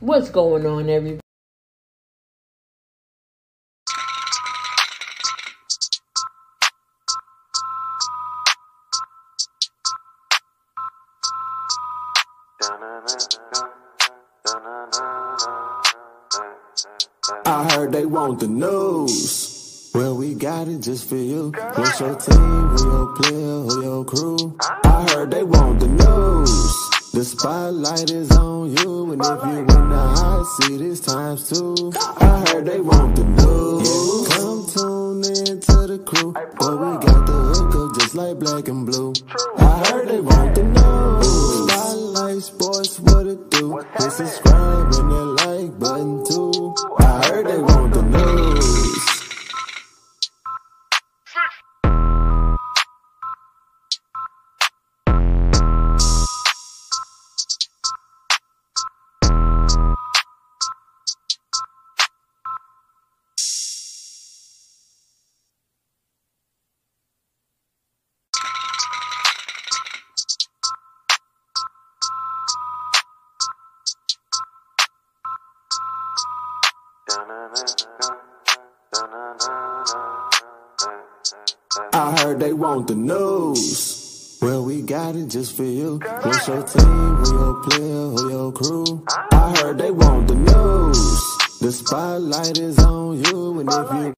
What's going on, everybody? I heard they want the news. Well, we got it just for you. What's your team? Who your player? Who your crew? I heard they want the news. The spotlight is on you, and if you in the hot seat, it's times two. I heard they want the news. Come tune in to the crew, but we got the hookup just like black and blue. Heard they want the news. Well, we got it just for you. What's your team? Who your player? Who your crew? I heard they want the news. The spotlight is on you, and if you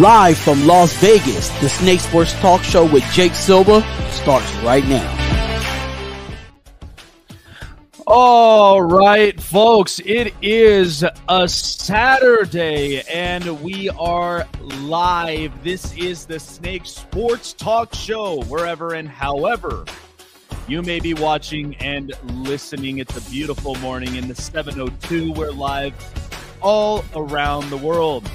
Live from Las Vegas, the Snake Sports Talk Show with Jake Silva starts right now. All right, folks, it is a Saturday and we are live. This is the Snake Sports Talk Show, wherever and however you may be watching and listening. It's a beautiful morning in the 702. We're live all around the world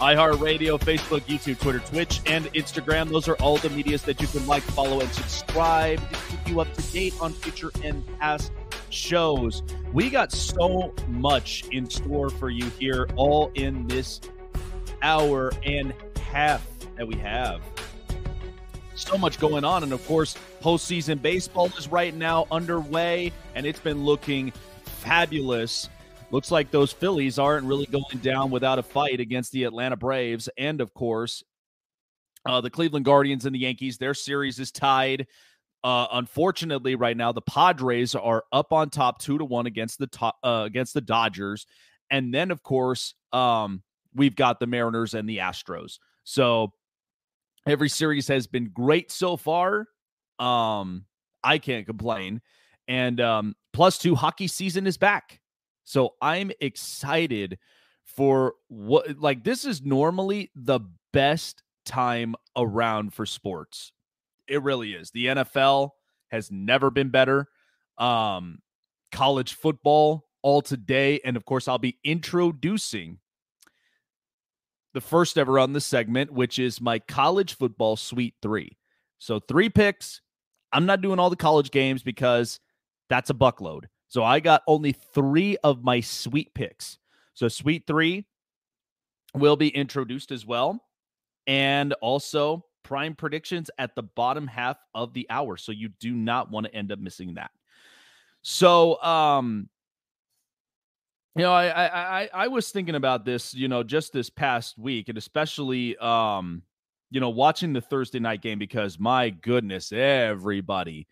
iHeartRadio, Facebook, YouTube, Twitter, Twitch, and Instagram. Those are all the medias that you can like, follow, and subscribe to keep you up to date on future and past shows. We got so much in store for you here, all in this hour and half that we have. So much going on. And of course, postseason baseball is right now underway, and it's been looking fabulous looks like those Phillies aren't really going down without a fight against the Atlanta Braves. And of course, uh, the Cleveland Guardians and the Yankees, their series is tied. Uh, unfortunately, right now the Padres are up on top two to one against the top, uh, against the Dodgers, and then of course um, we've got the Mariners and the Astros. So every series has been great so far. Um, I can't complain. And um, plus two hockey season is back. So I'm excited for what like this is normally the best time around for sports. It really is. The NFL has never been better. Um college football all today and of course I'll be introducing the first ever on this segment which is my college football suite 3. So 3 picks. I'm not doing all the college games because that's a buckload. So I got only three of my sweet picks. So sweet three will be introduced as well. And also prime predictions at the bottom half of the hour. So you do not want to end up missing that. So um you know, I I I was thinking about this, you know, just this past week, and especially um, you know, watching the Thursday night game because my goodness, everybody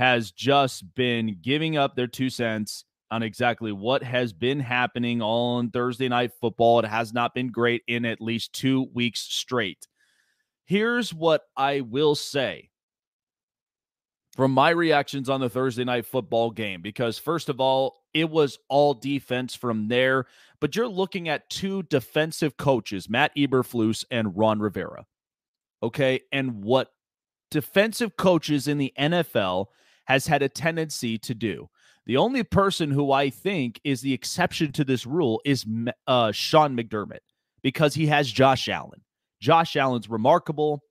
has just been giving up their two cents on exactly what has been happening on Thursday night football. It has not been great in at least two weeks straight. Here's what I will say from my reactions on the Thursday night football game, because first of all, it was all defense from there, but you're looking at two defensive coaches, Matt Eberflus and Ron Rivera. Okay. And what defensive coaches in the NFL has had a tendency to do. The only person who I think is the exception to this rule is uh, Sean McDermott because he has Josh Allen. Josh Allen's remarkable.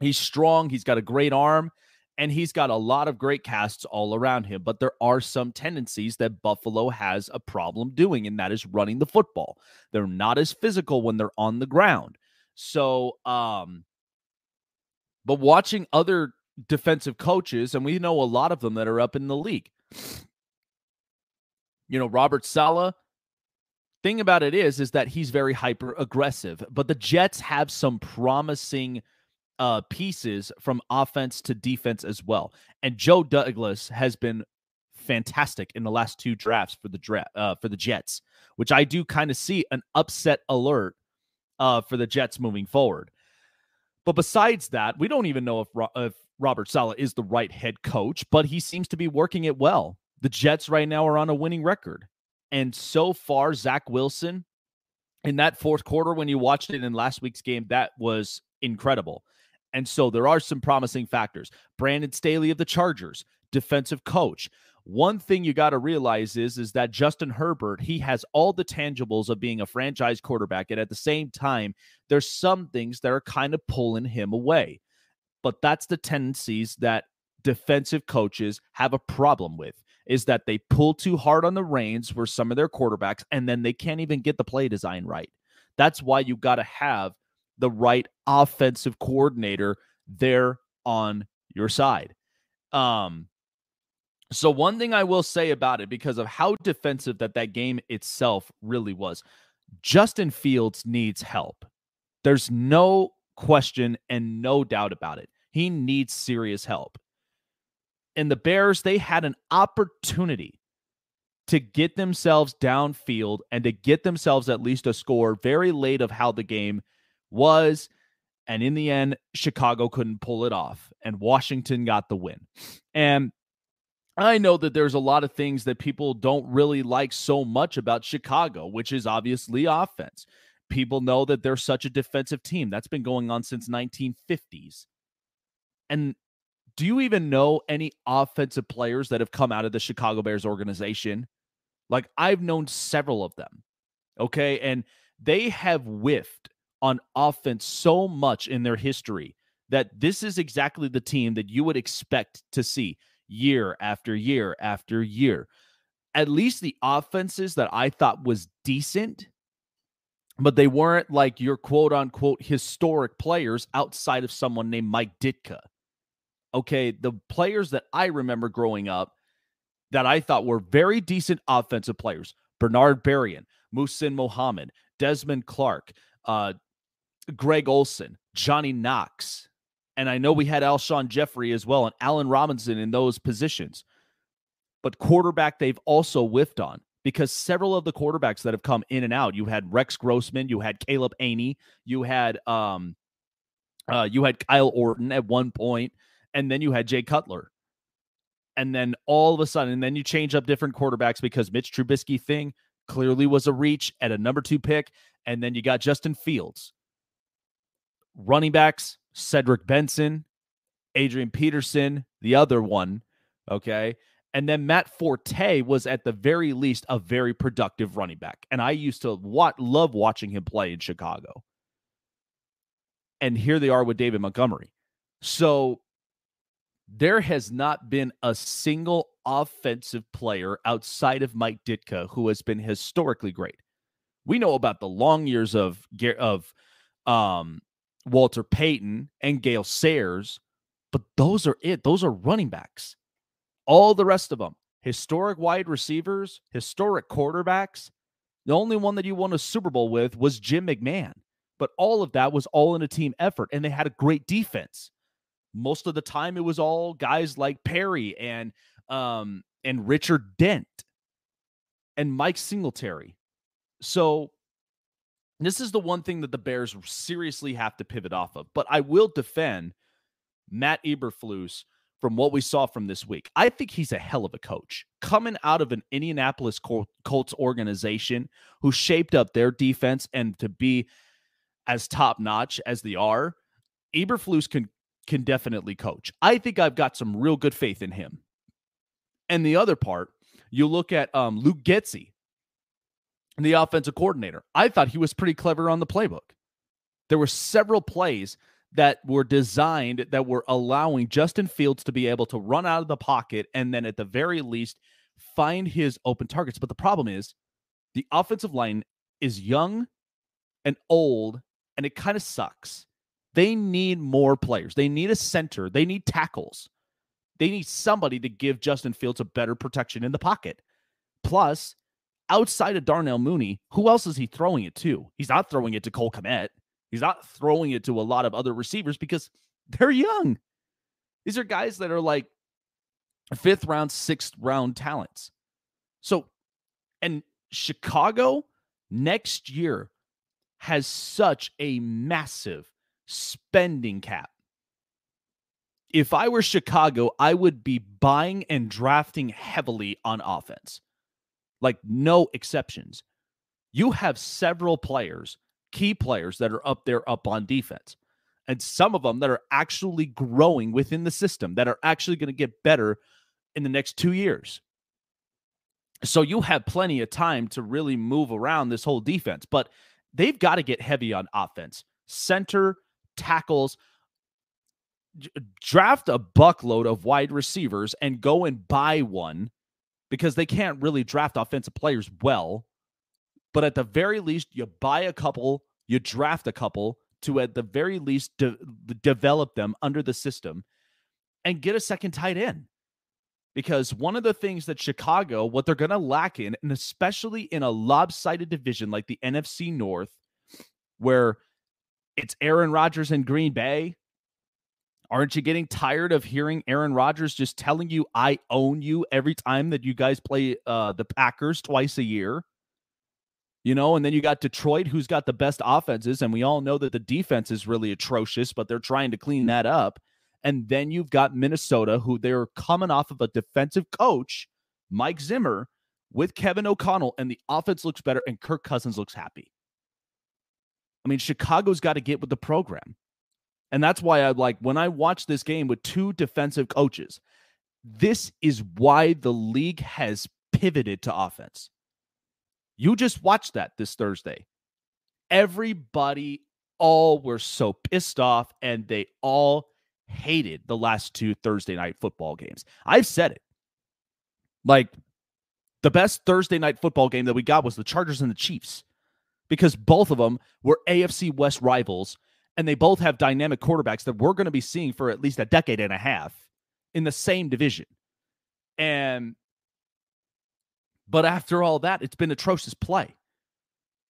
He's strong, he's got a great arm, and he's got a lot of great casts all around him. But there are some tendencies that Buffalo has a problem doing, and that is running the football. They're not as physical when they're on the ground. So, um, but watching other defensive coaches, and we know a lot of them that are up in the league. You know, Robert Saleh. Thing about it is, is that he's very hyper aggressive. But the Jets have some promising uh, pieces from offense to defense as well. And Joe Douglas has been fantastic in the last two drafts for the draft uh, for the Jets, which I do kind of see an upset alert uh, for the Jets moving forward. But besides that, we don't even know if, if Robert Saleh is the right head coach, but he seems to be working it well. The Jets right now are on a winning record. And so far, Zach Wilson in that fourth quarter, when you watched it in last week's game, that was incredible. And so there are some promising factors. Brandon Staley of the Chargers, defensive coach. One thing you got to realize is is that Justin Herbert, he has all the tangibles of being a franchise quarterback and at the same time there's some things that are kind of pulling him away. But that's the tendencies that defensive coaches have a problem with is that they pull too hard on the reins for some of their quarterbacks and then they can't even get the play design right. That's why you got to have the right offensive coordinator there on your side. Um so one thing I will say about it because of how defensive that that game itself really was. Justin Fields needs help. There's no question and no doubt about it. He needs serious help. And the Bears, they had an opportunity to get themselves downfield and to get themselves at least a score very late of how the game was. And in the end, Chicago couldn't pull it off, and Washington got the win. And I know that there's a lot of things that people don't really like so much about Chicago, which is obviously offense. People know that they're such a defensive team. That's been going on since 1950s. And do you even know any offensive players that have come out of the Chicago Bears organization? Like I've known several of them. Okay, and they have whiffed on offense so much in their history that this is exactly the team that you would expect to see year after year after year. At least the offenses that I thought was decent, but they weren't like your quote unquote historic players outside of someone named Mike Ditka. Okay, the players that I remember growing up that I thought were very decent offensive players Bernard Berrian, Muhsin Muhammad, Desmond Clark, uh, Greg Olsen, Johnny Knox, and I know we had Alshon Jeffery as well and Allen Robinson in those positions. But quarterback, they've also whiffed on because several of the quarterbacks that have come in and out, you had Rex Grossman, you had Caleb Hanie, you had um, uh, you had Kyle Orton at one point, and then you had Jay Cutler. And then all of a sudden, and then you change up different quarterbacks because Mitch Trubisky thing clearly was a reach at a number two pick. And then you got Justin Fields, running backs, Cedric Benson, Adrian Peterson, the other one. Okay. And then Matt Forte was at the very least a very productive running back. And I used to wat- love watching him play in Chicago. And here they are with David Montgomery. So there has not been a single offensive player outside of Mike Ditka who has been historically great. We know about the long years of of um, Walter Payton and Gale Sayers, but those are it. Those are running backs. All the rest of them, historic wide receivers, historic quarterbacks. The only one that you won a Super Bowl with was Jim McMahon. But all of that was all in a team effort, and they had a great defense. Most of the time, it was all guys like Perry and um, and Richard Dent and Mike Singletary. So this is the one thing that the Bears seriously have to pivot off of. But I will defend Matt Eberflus from what we saw from this week. I think he's a hell of a coach. Coming out of an Indianapolis Colts organization who shaped up their defense and to be as top notch as they are, Eberflus can can definitely coach. I think I've got some real good faith in him. And the other part, you look at um, Luke Getsy, the offensive coordinator. I thought he was pretty clever on the playbook. There were several plays that were designed that were allowing Justin Fields to be able to run out of the pocket and then at the very least find his open targets. But the problem is the offensive line is young and old and it kind of sucks. They need more players. They need a center. They need tackles. They need somebody to give Justin Fields a better protection in the pocket. Plus, outside of Darnell Mooney, who else is he throwing it to? He's not throwing it to Cole Kmet. He's not throwing it to a lot of other receivers because they're young. These are guys that are like fifth round, sixth round talents. So, and Chicago next year has such a massive spending cap. If I were Chicago, I would be buying and drafting heavily on offense. Like, no exceptions. You have several players, key players that are up there up on defense, and some of them that are actually growing within the system, that are actually going to get better in the next two years. So you have plenty of time to really move around this whole defense, but they've got to get heavy on offense, center, tackles, draft a buckload of wide receivers and go and buy one because they can't really draft offensive players well. But at the very least, you buy a couple, you draft a couple to at the very least de- develop them under the system and get a second tight end because one of the things that Chicago, what they're going to lack in, and especially in a lopsided division like the NFC North, where it's Aaron Rodgers in Green Bay, aren't you getting tired of hearing Aaron Rodgers just telling you, I own you every time that you guys play uh, the Packers twice a year? You know, and then you got Detroit, who's got the best offenses, and we all know that the defense is really atrocious, but they're trying to clean that up. And then you've got Minnesota, who they're coming off of a defensive coach, Mike Zimmer, with Kevin O'Connell, and the offense looks better, and Kirk Cousins looks happy. I mean, Chicago's got to get with the program. And that's why I like when I watch this game with two defensive coaches, this is why the league has pivoted to offense. You just watched that this Thursday. Everybody all were so pissed off and they all hated the last two Thursday night football games. I've said it. Like the best Thursday night football game that we got was the Chargers and the Chiefs because both of them were AFC West rivals and they both have dynamic quarterbacks that we're going to be seeing for at least a decade and a half in the same division. And but after all that, it's been atrocious play.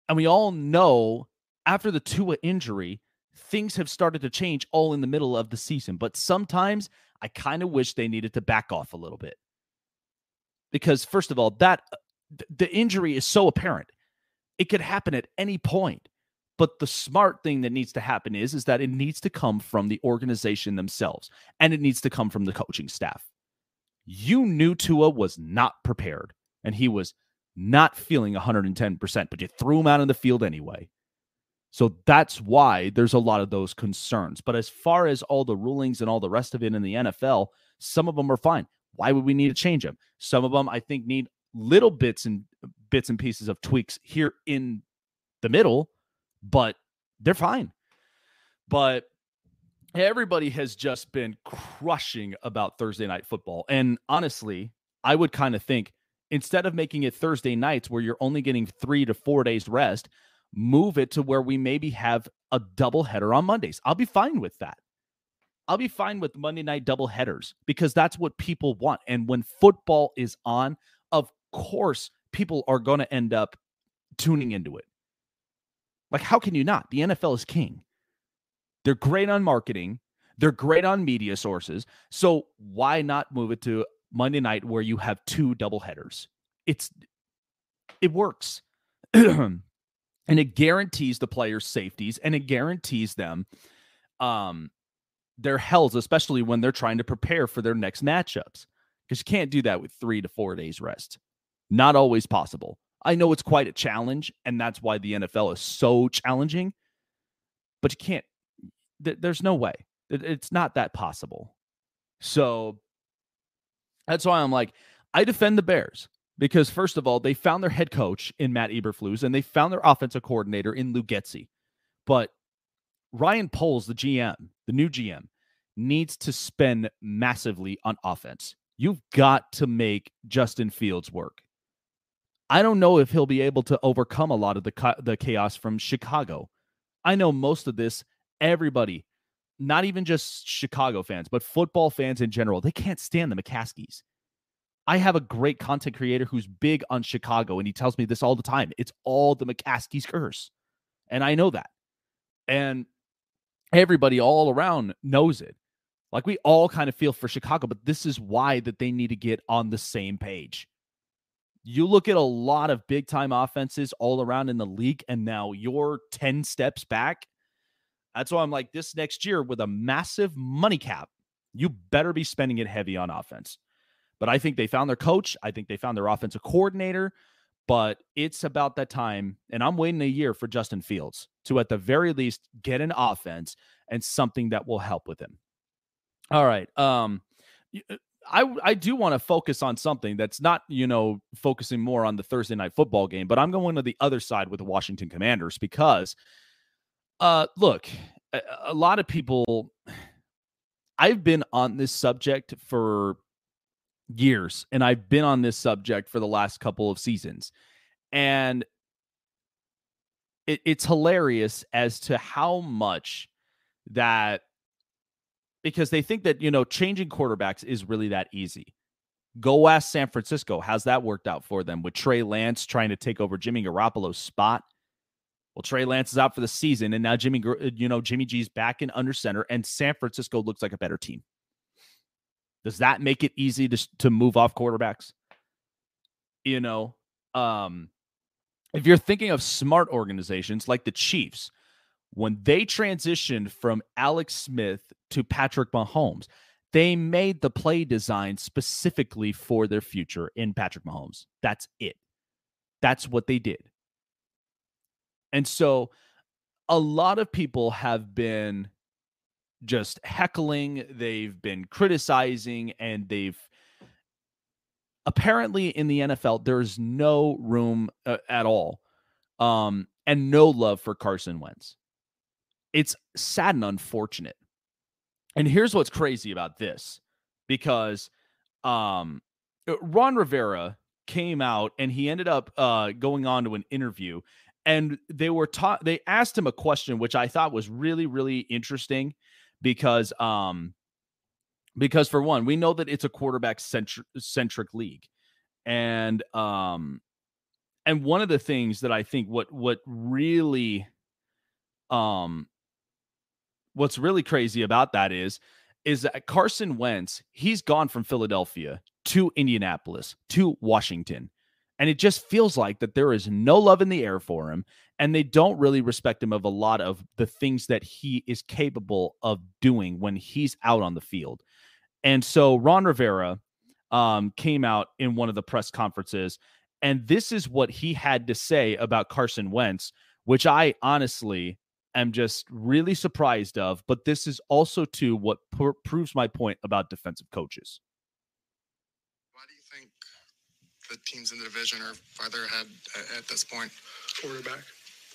And we all know after the Tua injury, things have started to change all in the middle of the season. But sometimes I kind of wish they needed to back off a little bit. Because, first of all, that uh, the injury is so apparent. It could happen at any point. But the smart thing that needs to happen is, is that it needs to come from the organization themselves and it needs to come from the coaching staff. You knew Tua was not prepared and he was not feeling 110%, but you threw him out in the field anyway. So that's why there's a lot of those concerns. But as far as all the rulings and all the rest of it in the NFL, some of them are fine. Why would we need to change them? Some of them I think need little bits and bits and pieces of tweaks here in the middle, but they're fine. But everybody has just been crushing about Thursday night football. And honestly, I would kind of think instead of making it Thursday nights where you're only getting three to four days rest, move it to where we maybe have a double header on Mondays. I'll be fine with that. I'll be fine with Monday night double headers because that's what people want. And when football is on, course, people are going to end up tuning into it. Like, how can you not? The NFL is king. They're great on marketing, they're great on media sources. So, why not move it to Monday night where you have two double headers? It's, it works. and it guarantees the players safeties and it guarantees them um their health especially when they're trying to prepare for their next matchups because you can't do that with three to four days rest not always possible i know it's quite a challenge and that's why the nfl is so challenging but you can't th- there's no way it, it's not that possible so that's why i'm like i defend the bears because first of all, they found their head coach in Matt Eberflus and they found their offensive coordinator in Lou Getsy. But Ryan Poles, the GM, the new GM, needs to spend massively on offense. You've got to make Justin Fields work. I don't know if he'll be able to overcome a lot of the the chaos from Chicago. I know most of this everybody, not even just Chicago fans, but football fans in general, they can't stand the McCaskeys. I have a great content creator who's big on Chicago, and he tells me this all the time. It's all the McCaskeys curse. And I know that. And everybody all around knows it. Like we all kind of feel for Chicago, but this is why that they need to get on the same page. You look at a lot of big time offenses all around in the league, and now you're 10 steps back. That's why I'm like, this next year with a massive money cap, you better be spending it heavy on offense. But I think they found their coach. I think they found their offensive coordinator. But it's about that time. And I'm waiting a year for Justin Fields to, at the very least, get an offense and something that will help with him. All right. Um, uh, I I do want to focus on something that's not you know focusing more on the Thursday night football game, but I'm going to the other side with the Washington Commanders because, uh, look, a, a lot of people. I've been on this subject for years, and I've been on this subject for the last couple of seasons. And it, it's hilarious as to how much that because they think that, you know, changing quarterbacks is really that easy. Go ask San Francisco. How's that worked out for them with Trey Lance trying to take over Jimmy Garoppolo's spot? Well, Trey Lance is out for the season, and now Jimmy, you know, Jimmy G's back in under center, and San Francisco looks like a better team. Does that make it easy to to move off quarterbacks? You know, um, if you're thinking of smart organizations like the Chiefs, when they transitioned from Alex Smith to Patrick Mahomes, they made the play design specifically for their future in Patrick Mahomes. That's it. That's what they did. And so a lot of people have been just heckling, they've been criticizing, and they've apparently in the NFL, there's no room uh, at all um, and no love for Carson Wentz. It's sad and unfortunate. And here's what's crazy about this because um, uh, Ron Rivera came out and he ended up uh, going on to an interview and they were taught they asked him a question which I thought was really really interesting because um because for one, we know that it's a quarterback centric centric league. And um and one of the things that I think what what really um what's really crazy about that is is that Carson Wentz, he's gone from Philadelphia to Indianapolis to Washington. And it just feels like that there is no love in the air for him and they don't really respect him of a lot of the things that he is capable of doing when he's out on the field. And so Ron Rivera um, came out in one of the press conferences, and this is what he had to say about Carson Wentz, which I honestly am just really surprised of. But this is also too what pr- proves my point about defensive coaches. Why do you think the teams in the division are farther ahead at this point? Quarterback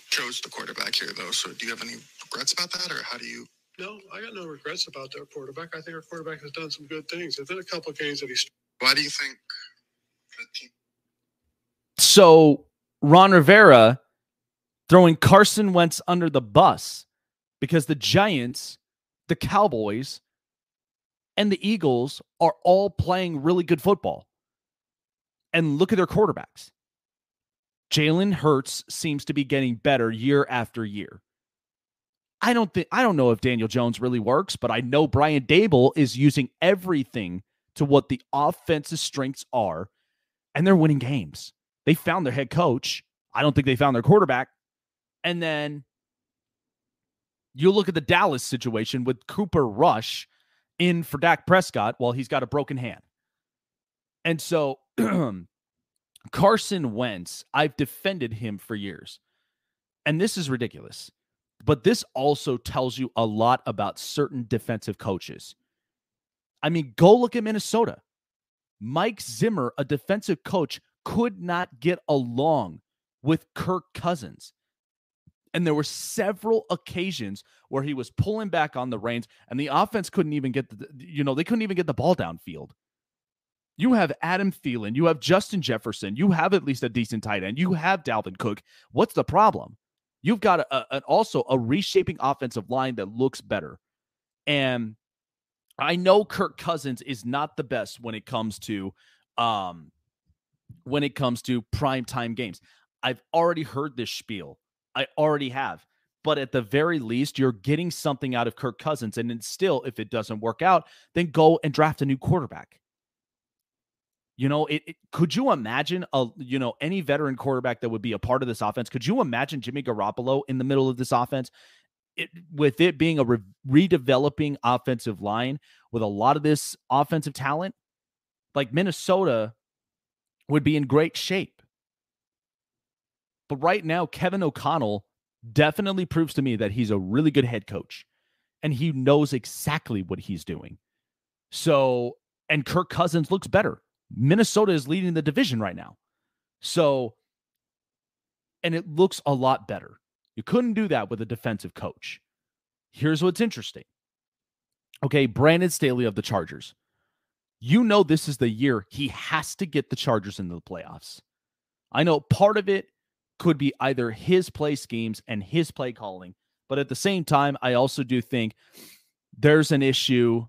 chose the quarterback here, though. So do you have any regrets about that, or how do you? No, I got no regrets about their quarterback. I think our quarterback has done some good things. There's been a couple of games that he's. Why do you think the team? So Ron Rivera throwing Carson Wentz under the bus because the Giants, the Cowboys, and the Eagles are all playing really good football. And look at their quarterbacks. Jalen Hurts seems to be getting better year after year. I don't think I don't know if Daniel Jones really works, but I know Brian Daboll is using everything to what the offense's strengths are, and they're winning games. They found their head coach. I don't think they found their quarterback. And then you look at the Dallas situation with Cooper Rush in for Dak Prescott while he's got a broken hand. And so Carson Wentz, I've defended him for years. And this is ridiculous. But this also tells you a lot about certain defensive coaches. I mean, go look at Minnesota. Mike Zimmer, a defensive coach, could not get along with Kirk Cousins. And there were several occasions where he was pulling back on the reins and the offense couldn't even get the, you know, they couldn't even get the ball downfield. You have Adam Thielen, you have Justin Jefferson, you have at least a decent tight end, you have Dalvin Cook. What's the problem? You've got a, a, also a reshaping offensive line that looks better. And I know Kirk Cousins is not the best when it comes to um when it comes to prime time games. I've already heard this spiel. I already have. But at the very least, you're getting something out of Kirk Cousins. And then still, if it doesn't work out, then go and draft a new quarterback. You know, it, it, could you imagine a you know any veteran quarterback that would be a part of this offense? Could you imagine Jimmy Garoppolo in the middle of this offense? It, with it being a re- redeveloping offensive line with a lot of this offensive talent, like Minnesota would be in great shape. But right now, Kevin O'Connell definitely proves to me that he's a really good head coach and he knows exactly what he's doing. So, and Kirk Cousins looks better. Minnesota is leading the division right now. So, and it looks a lot better. You couldn't do that with a defensive coach. Here's what's interesting. Okay, Brandon Staley of the Chargers. You know, this is the year he has to get the Chargers into the playoffs. I know part of it could be either his play schemes and his play calling, but at the same time, I also do think there's an issue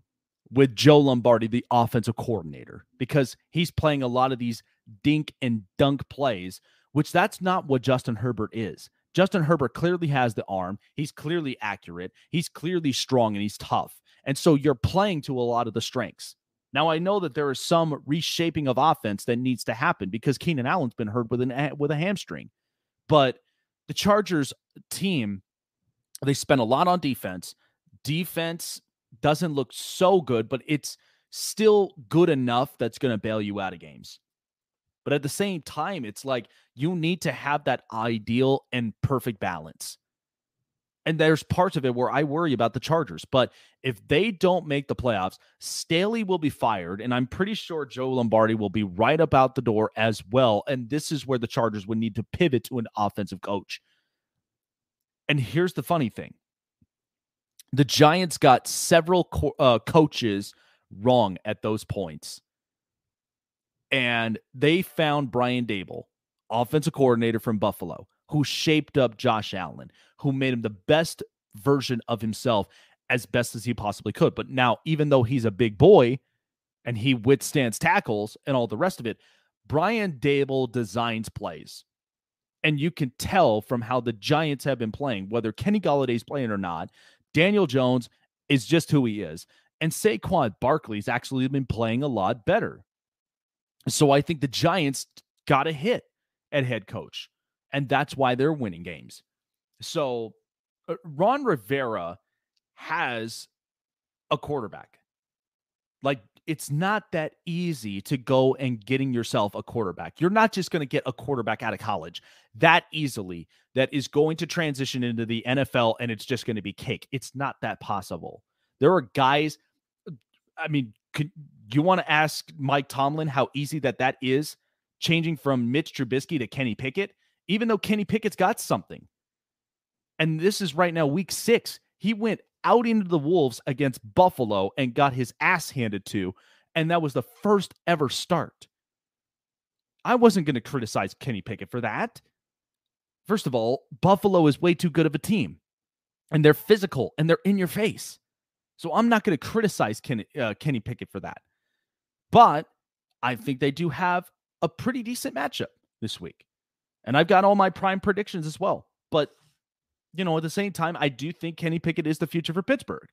with Joe Lombardi, the offensive coordinator, because he's playing a lot of these dink and dunk plays, which that's not what Justin Herbert is. Justin Herbert clearly has the arm. He's clearly accurate. He's clearly strong and he's tough. And so you're playing to a lot of the strengths. Now I know that there is some reshaping of offense that needs to happen because Keenan Allen's been hurt with an with a hamstring. But the Chargers team, they spent a lot on defense. Defense doesn't look so good, but it's still good enough that's going to bail you out of games. But at the same time, it's like you need to have that ideal and perfect balance. And there's parts of it where I worry about the Chargers. But if they don't make the playoffs, Staley will be fired. And I'm pretty sure Joe Lombardi will be right about the door as well. And this is where the Chargers would need to pivot to an offensive coach. And here's the funny thing the Giants got several co- uh, coaches wrong at those points. And they found Brian Daboll, offensive coordinator from Buffalo, who shaped up Josh Allen, who made him the best version of himself as best as he possibly could. But now, even though he's a big boy and he withstands tackles and all the rest of it, Brian Daboll designs plays. And you can tell from how the Giants have been playing, whether Kenny Golladay's playing or not, Daniel Jones is just who he is. And Saquon Barkley's actually been playing a lot better. So I think the Giants got a hit at head coach, and that's why they're winning games. So uh, Ron Rivera has a quarterback. Like it's not that easy to go and getting yourself a quarterback. You're not just going to get a quarterback out of college that easily that is going to transition into the NFL and it's just going to be cake. It's not that possible. There are guys I mean, could you want to ask Mike Tomlin how easy that that is changing from Mitch Trubisky to Kenny Pickett, even though Kenny Pickett's got something. And this is right now week 6. He went out into the Wolves against Buffalo and got his ass handed to. And that was the first ever start. I wasn't going to criticize Kenny Pickett for that. First of all, Buffalo is way too good of a team, and they're physical and they're in your face. So I'm not going to criticize Kenny, uh, Kenny Pickett for that. But I think they do have a pretty decent matchup this week. And I've got all my prime predictions as well. But you know, at the same time, I do think Kenny Pickett is the future for Pittsburgh.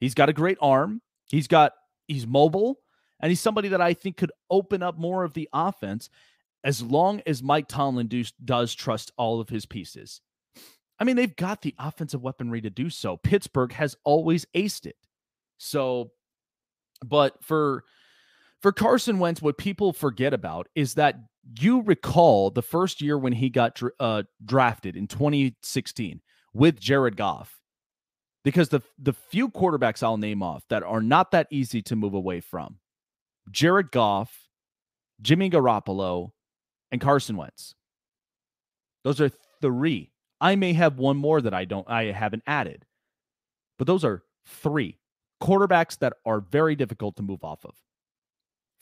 He's got a great arm. He's got he's mobile, and he's somebody that I think could open up more of the offense as long as Mike Tomlin do, does trust all of his pieces. I mean, they've got the offensive weaponry to do so. Pittsburgh has always aced it. So, but for for Carson Wentz, what people forget about is that you recall the first year when he got uh, drafted in 2016 with Jared Goff, because the the few quarterbacks I'll name off that are not that easy to move away from, Jared Goff, Jimmy Garoppolo, and Carson Wentz. Those are three I may have one more that I don't I haven't added. But those are three quarterbacks that are very difficult to move off of.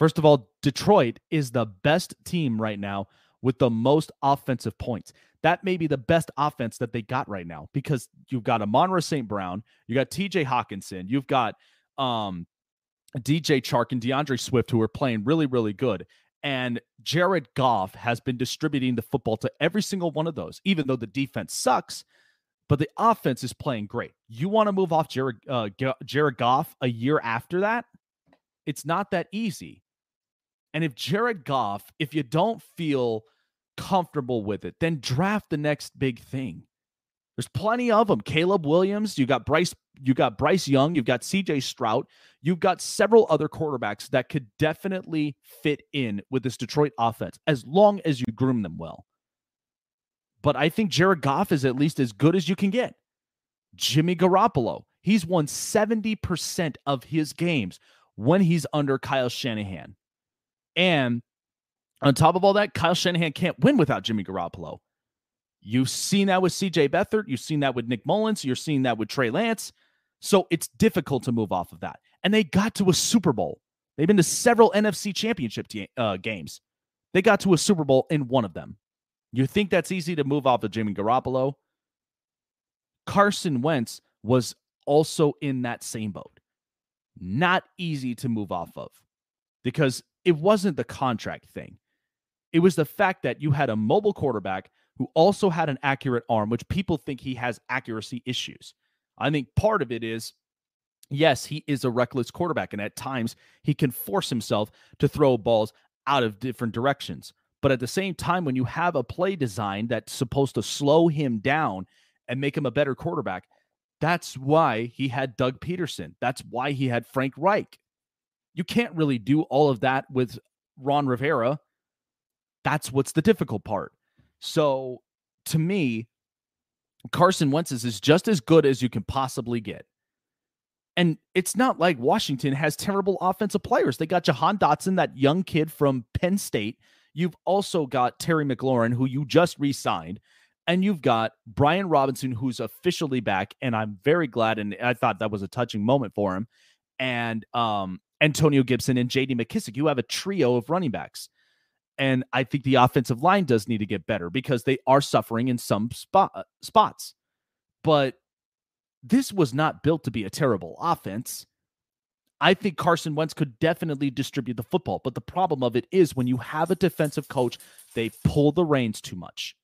First of all, Detroit is the best team right now with the most offensive points. That may be the best offense that they got right now because you've got Amon-Ra St. Brown, you got TJ Hockenson, you've got um, DJ Chark and D'Andre Swift who are playing really, really good. And Jared Goff has been distributing the football to every single one of those, even though the defense sucks, but the offense is playing great. You want to move off Jared, uh, Jared Goff a year after that? It's not that easy. And if Jared Goff, if you don't feel comfortable with it, then draft the next big thing. There's plenty of them. Caleb Williams, you got Bryce, you got Bryce Young, you've got CJ Stroud, you've got several other quarterbacks that could definitely fit in with this Detroit offense as long as you groom them well. But I think Jared Goff is at least as good as you can get. Jimmy Garoppolo, he's won 70% of his games when he's under Kyle Shanahan. And on top of all that, Kyle Shanahan can't win without Jimmy Garoppolo. You've seen that with CJ Beathard. You've seen that with Nick Mullens. You're seeing that with Trey Lance. So it's difficult to move off of that. And they got to a Super Bowl. They've been to several NFC championship uh, games. They got to a Super Bowl in one of them. You think that's easy to move off of Jimmy Garoppolo? Carson Wentz was also in that same boat. Not easy to move off of because it wasn't the contract thing. It was the fact that you had a mobile quarterback who also had an accurate arm, which people think he has accuracy issues. I think part of it is yes, he is a reckless quarterback, and at times he can force himself to throw balls out of different directions. But at the same time, when you have a play design that's supposed to slow him down and make him a better quarterback, that's why he had Doug Pederson. That's why he had Frank Reich. You can't really do all of that with Ron Rivera. That's what's the difficult part. So to me, Carson Wentz is just as good as you can possibly get. And it's not like Washington has terrible offensive players. They got Jahan Dotson, that young kid from Penn State. You've also got Terry McLaurin, who you just re signed. And you've got Brian Robinson, who's officially back. And I'm very glad. And I thought that was a touching moment for him. And um, Antonio Gibson and JD McKissic. You have a trio of running backs. And I think the offensive line does need to get better because they are suffering in some spot, uh, spots. But this was not built to be a terrible offense. I think Carson Wentz could definitely distribute the football. But the problem of it is when you have a defensive coach, they pull the reins too much.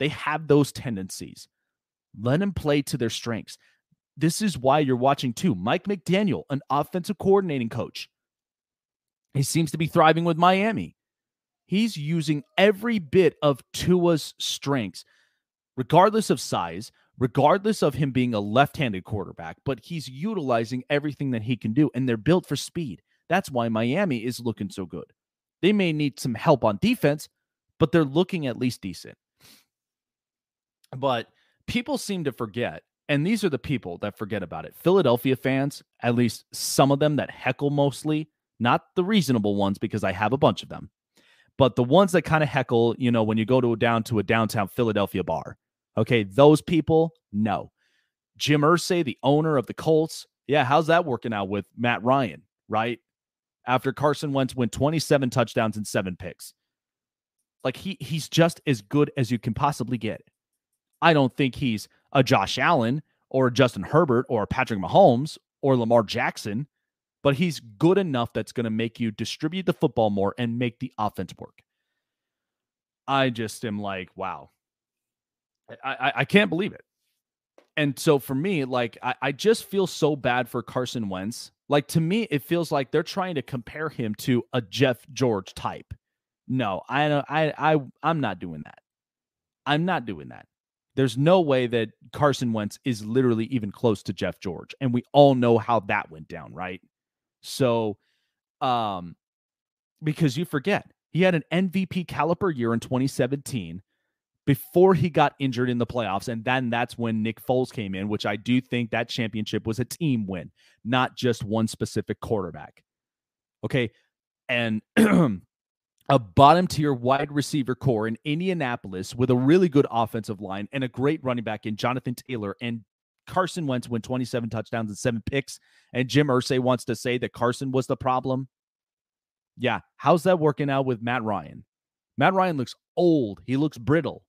They have those tendencies. Let them play to their strengths this is why you're watching too. Mike McDaniel, an offensive coordinating coach. He seems to be thriving with Miami. He's using every bit of Tua's strengths, regardless of size, regardless of him being a left handed quarterback, but he's utilizing everything that he can do. And they're built for speed. That's why Miami is looking so good. They may need some help on defense, but they're looking at least decent. But people seem to forget and these are the people that forget about it. Philadelphia fans, at least some of them that heckle mostly, not the reasonable ones because I have a bunch of them, but the ones that kind of heckle, you know, when you go to down to a downtown Philadelphia bar. Okay, those people, no. Jim Irsay, the owner of the Colts, yeah, how's that working out with Matt Ryan, right? After Carson Wentz went 27 touchdowns and seven picks. Like he he's just as good as you can possibly get. I don't think he's a Josh Allen or Justin Herbert or Patrick Mahomes or Lamar Jackson, but he's good enough that's going to make you distribute the football more and make the offense work. I just am like, wow. I, I, I can't believe it. And so for me, like I, I just feel so bad for Carson Wentz. Like to me, it feels like they're trying to compare him to a Jeff George type. No, I I I I'm not doing that. I'm not doing that. There's no way that Carson Wentz is literally even close to Jeff George. And we all know how that went down, right? So, um, because you forget, he had an MVP caliber year in 2017 before he got injured in the playoffs. And then that's when Nick Foles came in, which I do think that championship was a team win, not just one specific quarterback. Okay. And a bottom tier wide receiver core in Indianapolis with a really good offensive line and a great running back in Jonathan Taylor and Carson Wentz went 27 touchdowns and seven picks. And Jim Irsay wants to say that Carson was the problem. Yeah. How's that working out with Matt Ryan? Matt Ryan looks old. He looks brittle.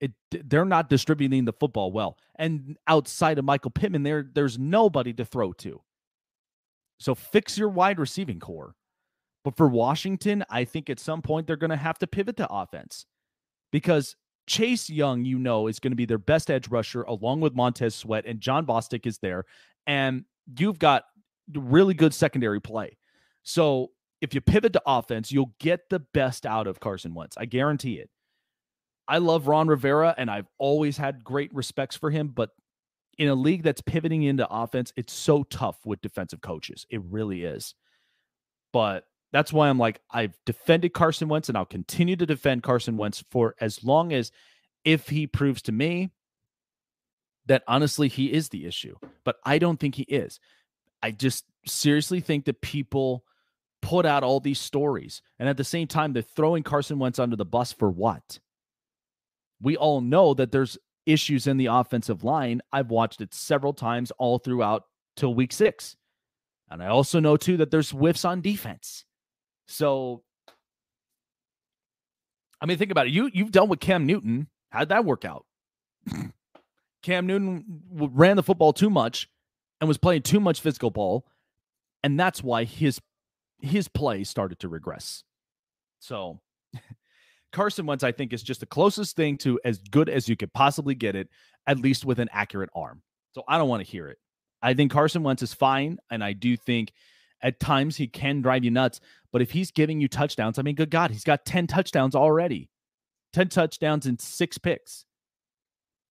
It, they're not distributing the football well. And outside of Michael Pittman, there there's nobody to throw to. So fix your wide receiving core. But for Washington, I think at some point they're going to have to pivot to offense because Chase Young, you know, is going to be their best edge rusher along with Montez Sweat, and Jon Bostic is there. And you've got really good secondary play. So if you pivot to offense, you'll get the best out of Carson Wentz. I guarantee it. I love Ron Rivera, and I've always had great respects for him, but in a league that's pivoting into offense, it's so tough with defensive coaches. It really is. But that's why I'm like, I've defended Carson Wentz and I'll continue to defend Carson Wentz for as long as if he proves to me that honestly he is the issue. But I don't think he is. I just seriously think that people put out all these stories. And at the same time, they're throwing Carson Wentz under the bus for what? We all know that there's issues in the offensive line. I've watched it several times all throughout till week six. And I also know too that there's whiffs on defense. So, I mean, think about it. You you've dealt with Cam Newton. How'd that work out? Cam Newton ran the football too much and was playing too much physical ball, and that's why his his play started to regress. So, Carson Wentz, I think, is just the closest thing to as good as you could possibly get it, at least with an accurate arm. So I don't want to hear it. I think Carson Wentz is fine, and I do think at times, he can drive you nuts. But if he's giving you touchdowns, I mean, good God, he's got 10 touchdowns already 10 touchdowns and six picks.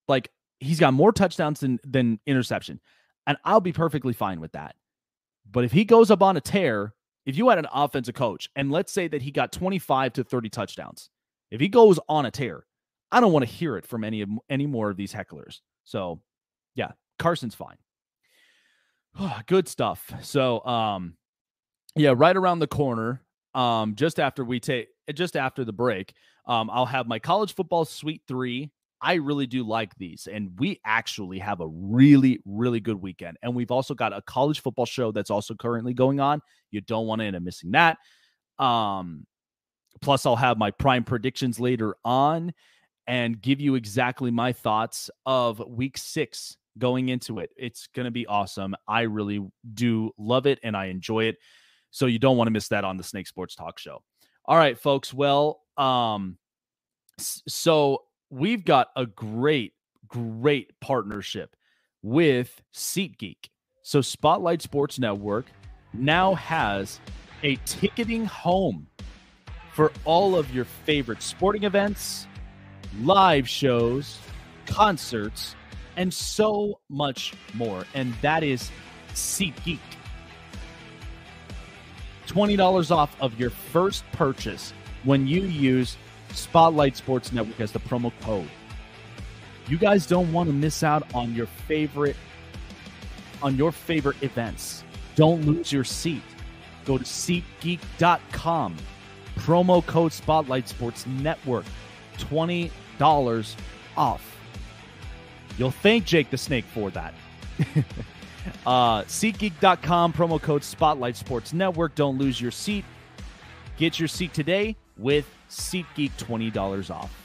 Like, he's got more touchdowns than, than interception. And I'll be perfectly fine with that. But if he goes up on a tear, if you had an offensive coach, and let's say that he got 25 to 30 touchdowns, if he goes on a tear, I don't want to hear it from any of any more of these hecklers. So, yeah, Carson's fine. Good stuff. So, um, yeah, right around the corner, um, just after we take, just after the break, um, I'll have my college football sweet three. I really do like these, and we actually have a really, really good weekend. And we've also got a college football show that's also currently going on. You don't want to end up missing that. Um, plus, I'll have my prime predictions later on and give you exactly my thoughts of week six going into it. It's going to be awesome. I really do love it and I enjoy it. So you don't want to miss that on the Snake Sports Talk Show. All right, folks. Well, um, so we've got a great, great partnership with SeatGeek. So Spotlight Sports Network now has a ticketing home for all of your favorite sporting events, live shows, concerts, and so much more. And that is SeatGeek. $20 off of your first purchase when you use Spotlight Sports Network as the promo code. You guys don't want to miss out on your favorite on your favorite events. Don't lose your seat. Go to SeatGeek.com. Promo code Spotlight Sports Network. $20 off. You'll thank Jake the Snake for that. uh, SeatGeek.com, promo code Spotlight Sports Network. Don't lose your seat. Get your seat today with SeatGeek $20 off.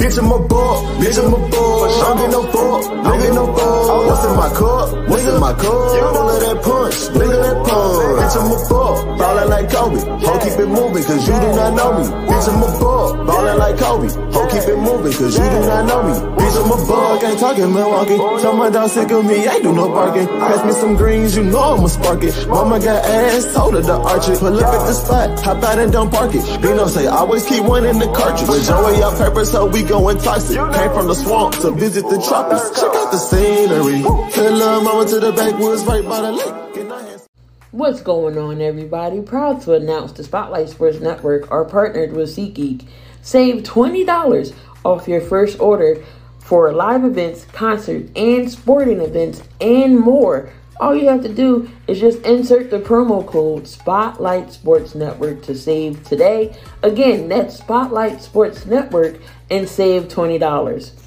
Bitch, I'm a ball, bitch, I'm a ball. Don't get no fuck, don't get no fuck. What's in my cup? What's in my cup? Full of that punch, nigga that punch. Bitch, I'm a ball, ballin' like Kobe. Ho, keep it moving, cause you do not know me. Bitch, I'm a ball, ballin' like Kobe. Ho, keep it moving, cause you do not know me. Bitch, I'm a bug, ain't talking Milwaukee. Tell my dog sick of me, ain't do no barking. Pass me some greens, you know I'ma spark it. Mama got ass, told her to arch it. Pull up at the spot, hop out and don't park it. Bino say, always keep one in the cartridge. With Joey up purpose, so we going toxic. Came from the swamp to visit the tropics. Check out the scenery. Tell little mama to the backwoods right by the lake. What's going on, everybody? Proud to announce the Spotlight Sports Network are partnered with SeatGeek. Save $20 off your first order for live events, concerts, and sporting events, and more. All you have to do is just insert the promo code Spotlight Sports Network to save today. Again, that's Spotlight Sports Network and save $20.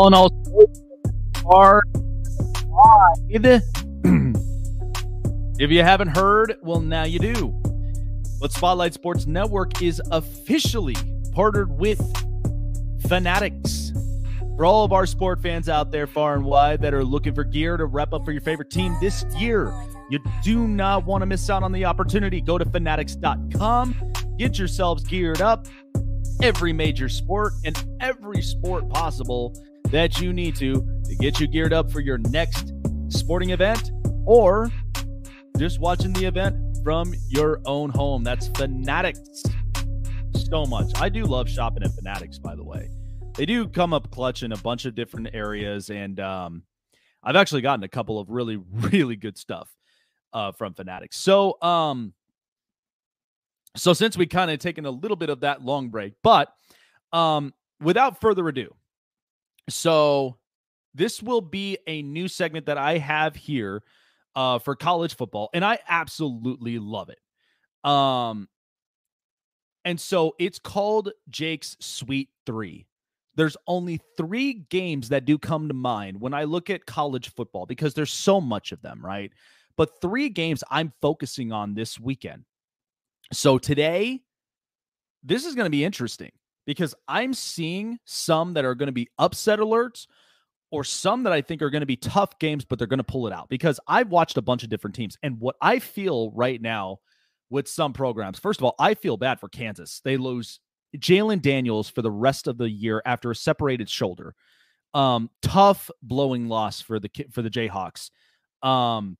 All in all, are wide. if you haven't heard, well, now you do. But Spotlight Sports Network is officially partnered with Fanatics. For all of our sport fans out there far and wide that are looking for gear to wrap up for your favorite team this year, you do not want to miss out on the opportunity. Go to fanatics.com, get yourselves geared up. Every major sport and every sport possible that you need to to get you geared up for your next sporting event or just watching the event from your own home. That's Fanatics. So much. I do love shopping at Fanatics, by the way. They do come up clutch in a bunch of different areas, and um, I've actually gotten a couple of really, really good stuff uh, from Fanatics. So, um, so since we kind of taken a little bit of that long break, but um, without further ado, so this will be a new segment that I have here uh, for college football, and I absolutely love it. Um, and so it's called Jake's Sweet Three. There's only three games that do come to mind when I look at college football because there's so much of them, right? But three games I'm focusing on this weekend. So today, this is going to be interesting because I'm seeing some that are going to be upset alerts or some that I think are going to be tough games, but they're going to pull it out because I've watched a bunch of different teams. And what I feel right now with some programs, first of all, I feel bad for Kansas. They lose Jalon Daniels for the rest of the year after a separated shoulder. Um, tough blowing loss for the for the Jayhawks. Um,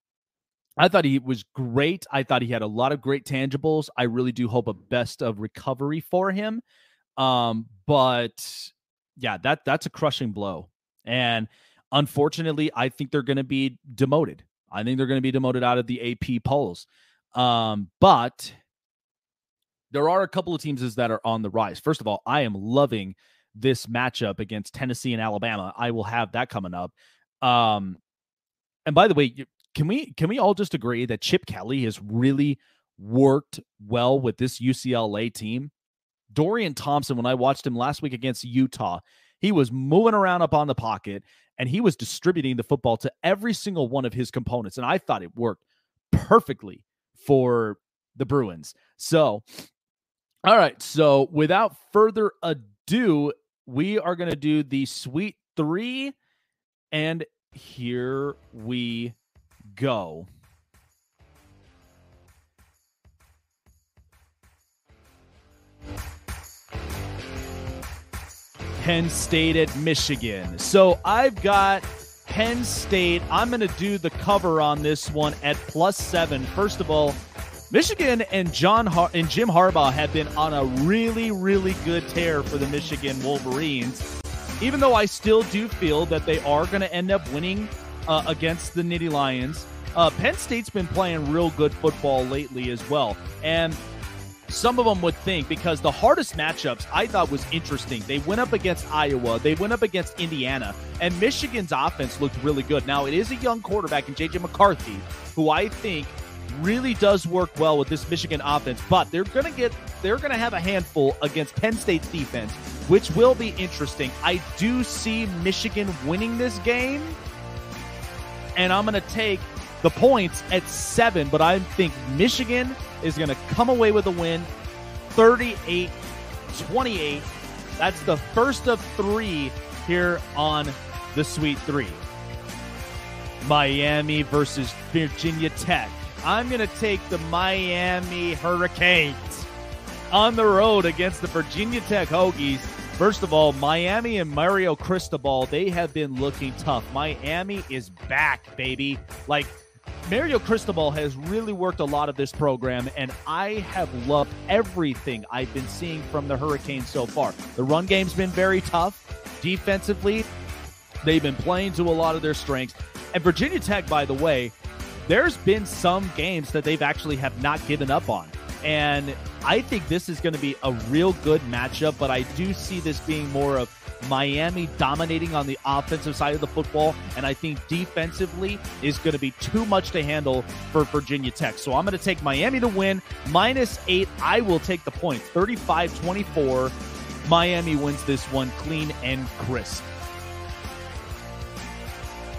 I thought he was great. I thought he had a lot of great tangibles. I really do hope a best of recovery for him. Um, but yeah, that that's a crushing blow. And unfortunately, I think they're going to be demoted. I think they're going to be demoted out of the AP polls. Um, but there are a couple of teams that are on the rise. First of all, I am loving this matchup against Tennessee and Alabama. I will have that coming up. Um, and by the way, can we can we all just agree that Chip Kelly has really worked well with this UCLA team? Dorian Thompson, when I watched him last week against Utah, he was moving around up on the pocket and he was distributing the football to every single one of his components. And I thought it worked perfectly for the Bruins. So, all right. So, without further ado, we are going to do the sweet three. And here we go. Penn State at Michigan. So I've got Penn State. I'm going to do the cover on this one at plus seven. First of all, Michigan and John Har- and Jim Harbaugh have been on a really, really good tear for the Michigan Wolverines. Even though I still do feel that they are going to end up winning uh, against the Nittany Lions, uh, Penn State's been playing real good football lately as well. And some of them would think because the hardest matchups I thought was interesting. They went up against Iowa, they went up against Indiana, and Michigan's offense looked really good. Now, it is a young quarterback in JJ McCarthy, who I think really does work well with this Michigan offense, but they're going to get they're going to have a handful against Penn State's defense, which will be interesting. I do see Michigan winning this game, and I'm going to take the points at 7, but I think Michigan is going to come away with a win 38 28. That's the first of three here on the Sweet Three. Miami versus Virginia Tech. I'm going to take the Miami Hurricanes on the road against the Virginia Tech Hokies. First of all, Miami and Mario Cristobal, they have been looking tough. Miami is back, baby. Like Mario Cristobal has really worked a lot of this program, and I have loved everything I've been seeing from the Hurricanes so far. The run game's been very tough. Defensively, they've been playing to a lot of their strengths. And Virginia Tech, by the way, there's been some games that they've actually have not given up on. And I think this is going to be a real good matchup, but I do see this being more of Miami dominating on the offensive side of the football, and I think defensively is going to be too much to handle for Virginia Tech. So I'm going to take Miami to win, minus eight. I will take the point, 35 24. Miami wins this one clean and crisp.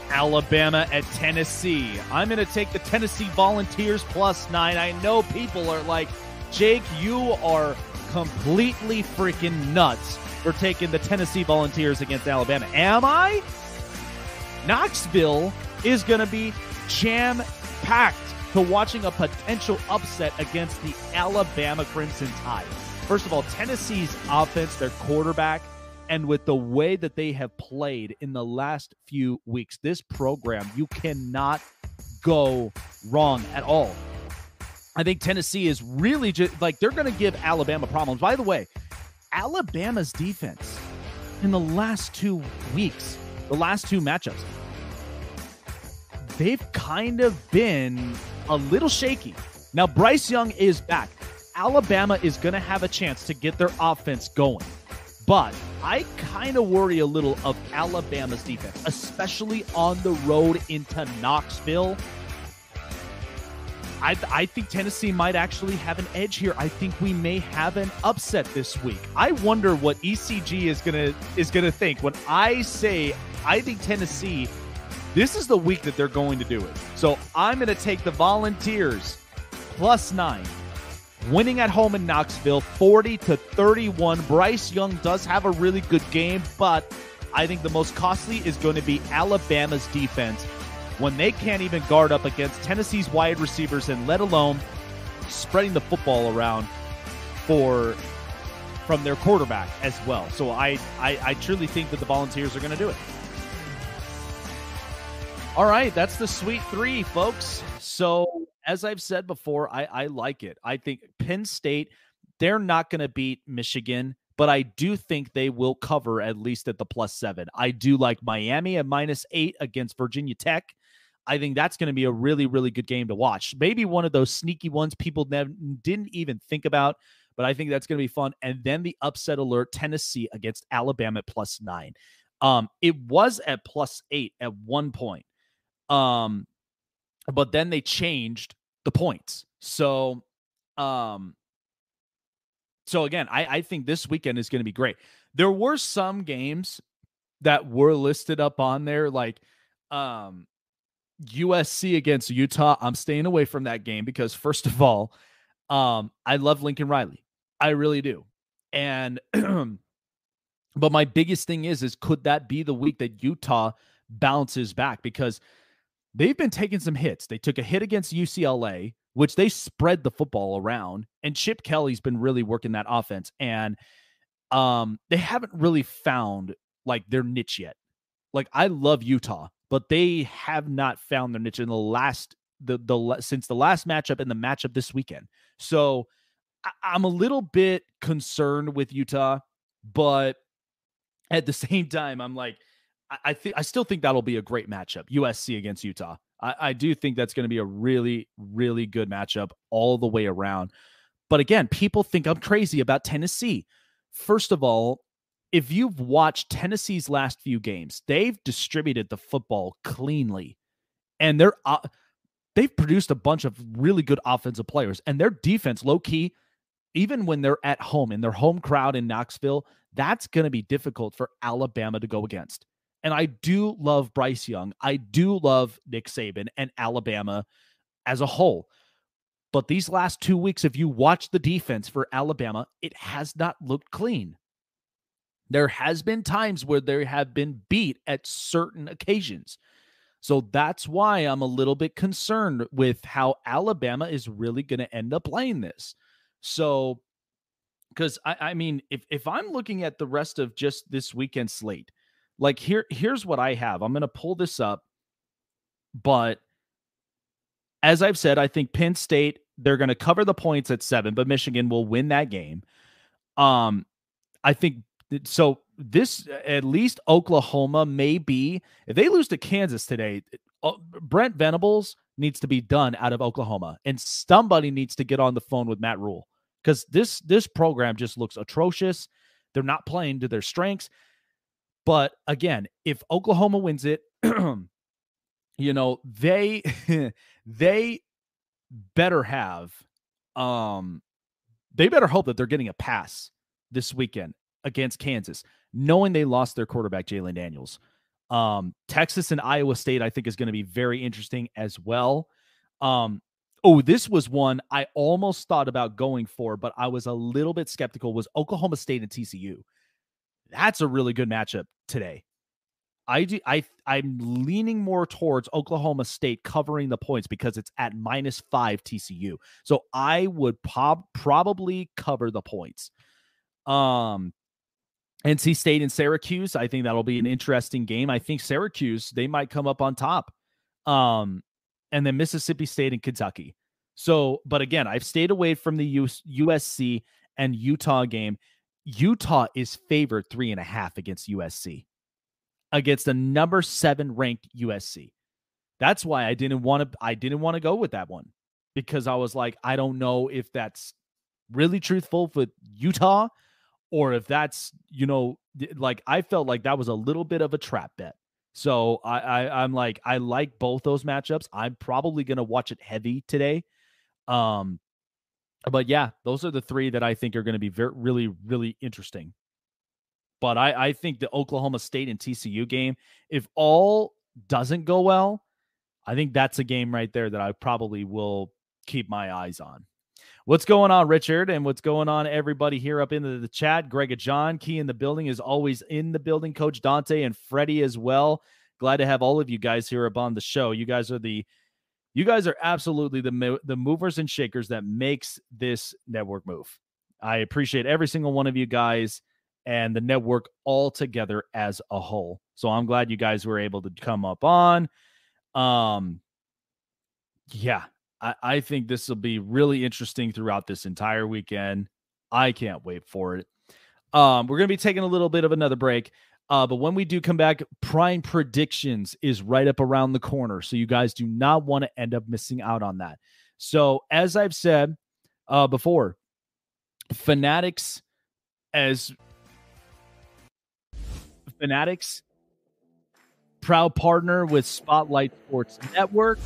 Alabama at Tennessee. I'm going to take the Tennessee Volunteers plus nine. I know people are like, Jake, you are completely freaking nuts for taking the Tennessee Volunteers against Alabama. Am I? Knoxville is going to be jam packed to watching a potential upset against the Alabama Crimson Tide. First of all, Tennessee's offense, their quarterback, and with the way that they have played in the last few weeks, this program, you cannot go wrong at all. I think Tennessee is really just like they're going to give Alabama problems. By the way, Alabama's defense in the last two weeks, the last two matchups, they've kind of been a little shaky. Now, Bryce Young is back. Alabama is going to have a chance to get their offense going. But I kind of worry a little of Alabama's defense, especially on the road into Knoxville. I, I think Tennessee might actually have an edge here. I think we may have an upset this week. I wonder what ECG is gonna is gonna think when I say I think Tennessee. This is the week that they're going to do it. So I'm to take the Volunteers plus nine, winning at home in Knoxville, 40 to 31. Bryce Young does have a really good game, but I think the most costly is going to be Alabama's defense when they can't even guard up against Tennessee's wide receivers and let alone spreading the football around for from their quarterback as well. So I I, I truly think that the Volunteers are going to do it. All right, that's the sweet three, folks. So as I've said before, I, I like it. I think Penn State, they're not going to beat Michigan, but I do think they will cover at least at the plus seven. I do like Miami at minus eight against Virginia Tech. I think that's going to be a really, really good game to watch. Maybe one of those sneaky ones people never didn't even think about, but I think that's going to be fun. And then the upset alert Tennessee against Alabama at plus nine. Um, it was at plus eight at one point. Um, but then they changed the points. So, um, so again, I, I think this weekend is going to be great. There were some games that were listed up on there, like um, USC against Utah. I'm staying away from that game because, first of all, um, I love Lincoln Riley. I really do. And, but my biggest thing is, is could that be the week that Utah bounces back? Because they've been taking some hits. They took a hit against UCLA, which they spread the football around, and Chip Kelly's been really working that offense. And um, they haven't really found like their niche yet. Like I love Utah, but they have not found their niche in the last the the since the last matchup and the matchup this weekend. So I'm a little bit concerned with Utah, but at the same time, I'm like, I, I think I still think that'll be a great matchup. USC against Utah. I, I do think that's going to be a really, really good matchup all the way around. But again, people think I'm crazy about Tennessee. First of all, if you've watched Tennessee's last few games, they've distributed the football cleanly, and they're uh, they've produced a bunch of really good offensive players, and their defense, low key, even when they're at home in their home crowd in Knoxville, that's going to be difficult for Alabama to go against. And I do love Bryce Young. I do love Nick Saban and Alabama as a whole. But these last two weeks, if you watch the defense for Alabama, it has not looked clean. There has been times where they have been beat at certain occasions. So that's why I'm a little bit concerned with how Alabama is really going to end up playing this. So, because I, I mean, if if I'm looking at the rest of just this weekend slate, like here, here's what I have. I'm going to pull this up, but as I've said, I think Penn State they're going to cover the points at seven, but Michigan will win that game. Um, I think so. This at least Oklahoma may be if they lose to Kansas today. Uh, Brent Venables needs to be done out of Oklahoma, and somebody needs to get on the phone with Matt Rhule because this this program just looks atrocious. They're not playing to their strengths. But again, if Oklahoma wins it, you know, they they better have um they better hope that they're getting a pass this weekend against Kansas, knowing they lost their quarterback Jalon Daniels. Um, Texas and Iowa State, I think, is going to be very interesting as well. Um, oh, this was one I almost thought about going for, but I was a little bit skeptical. Was Oklahoma State and TCU? That's a really good matchup today. I do I I'm leaning more towards Oklahoma State covering the points because it's at minus five TCU. So I would prob- probably cover the points. Um NC State and Syracuse, I think that'll be an interesting game. I think Syracuse, they might come up on top. Um, and then Mississippi State and Kentucky. So, but again, I've stayed away from the US, USC and Utah game. Utah is favored three and a half against USC against the number seven ranked USC. That's why I didn't want to I didn't want to go with that one because I was like, I don't know if that's really truthful with Utah or if that's, you know, like I felt like that was a little bit of a trap bet. So I, I I'm like, I like both those matchups. I'm probably gonna watch it heavy today. Um but yeah, those are the three that I think are going to be very, really, really interesting. But I, I think the Oklahoma State and TCU game, if all doesn't go well, I think that's a game right there that I probably will keep my eyes on. What's going on, Richard? And what's going on, everybody here up into the chat? Greg John, Key in the building is always in the building. Coach Dante and Freddie as well. Glad to have all of you guys here up on the show. You guys are the you guys are absolutely the the movers and shakers that makes this network move. I appreciate every single one of you guys and the network all together as a whole. So I'm glad you guys were able to come up on. Um, yeah, I, I think this will be really interesting throughout this entire weekend. I can't wait for it. Um, we're gonna be taking a little bit of another break. Uh, but when we do come back, Prime Predictions is right up around the corner. So you guys do not want to end up missing out on that. So, as I've said uh, before, Fanatics, as Fanatics, proud partner with Spotlight Sports Network.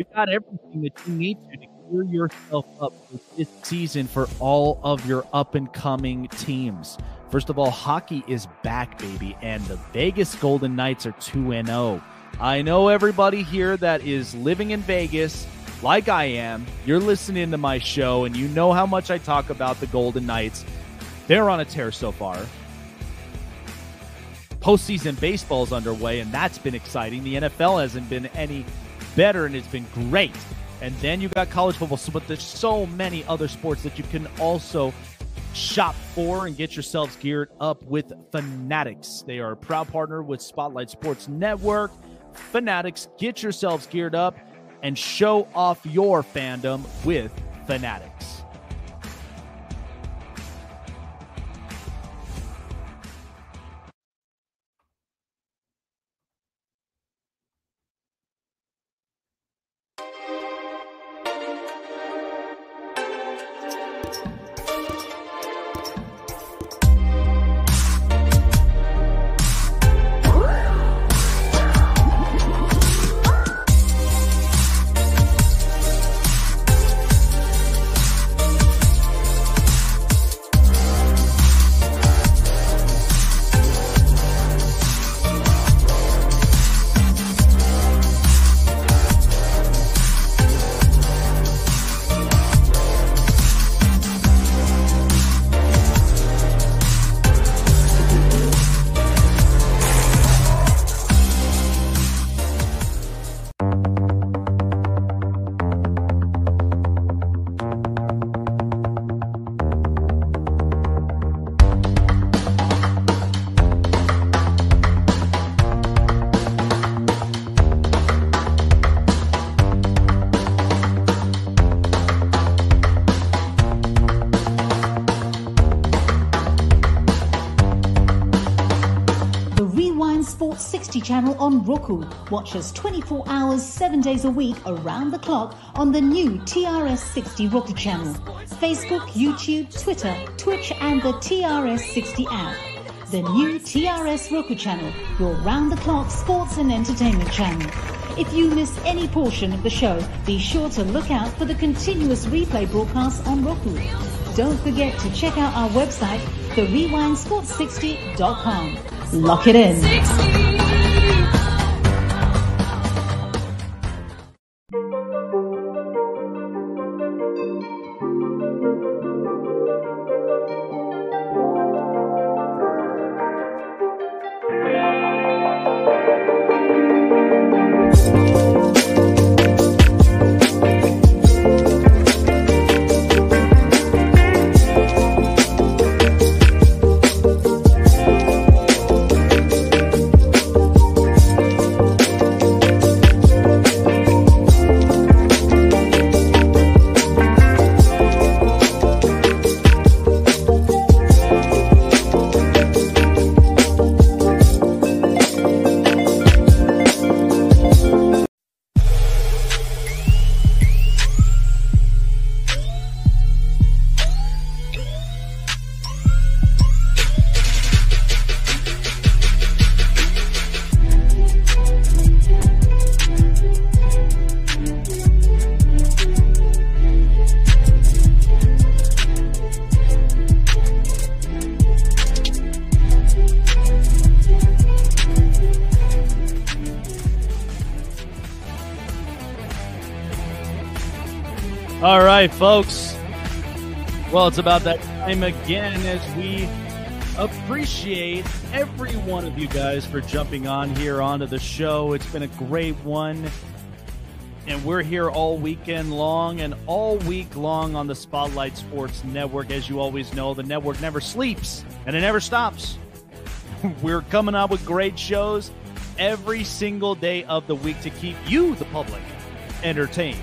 They've got everything that you need to, to gear yourself up for this season for all of your up and coming teams. First of all, hockey is back, baby, and the Vegas Golden Knights are 2 0. I know everybody here that is living in Vegas, like I am. You're listening to my show, and you know how much I talk about the Golden Knights. They're on a tear so far. Postseason baseball is underway, and that's been exciting. The NFL hasn't been any better, and it's been great. And then you got college football, so, but there's so many other sports that you can also shop for and get yourselves geared up with Fanatics. They are a proud partner with Spotlight Sports Network. Fanatics, get yourselves geared up and show off your fandom with Fanatics. On Roku. Watch us 24 hours, 7 days a week around the clock on the new TRS60 Roku channel. Facebook, YouTube, Twitter, Twitch, and the TRS60 app. The new TRS Roku channel, your round the clock sports and entertainment channel. If you miss any portion of the show, be sure to look out for the continuous replay broadcasts on Roku. Don't forget to check out our website, therewindsports60.com. Lock it in. Right, folks. Well, it's about that time again as we appreciate every one of you guys for jumping on here onto the show. It's been a great one. And we're here all weekend long and all week long on the Spotlight Sports Network. As you always know, the network never sleeps and it never stops. we're coming out with great shows every single day of the week to keep you, the public, entertained.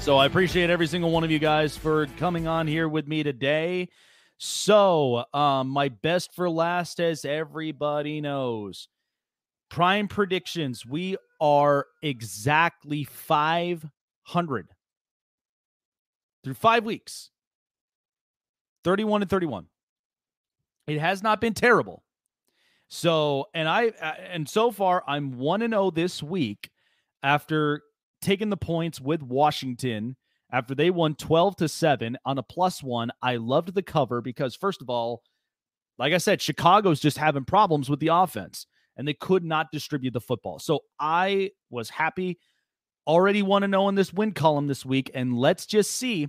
So I appreciate every single one of you guys for coming on here with me today. So, um, my best for last, as everybody knows, prime predictions. We are exactly 500 through five weeks 31 and 31. It has not been terrible. So, and I, uh, and so far, I'm 1 and 0 this week after taking the points with Washington after they won 12 to 7 on a plus one. I loved the cover because, first of all, like I said, Chicago's just having problems with the offense and they could not distribute the football. So I was happy. Already want to know in this win column this week. And let's just see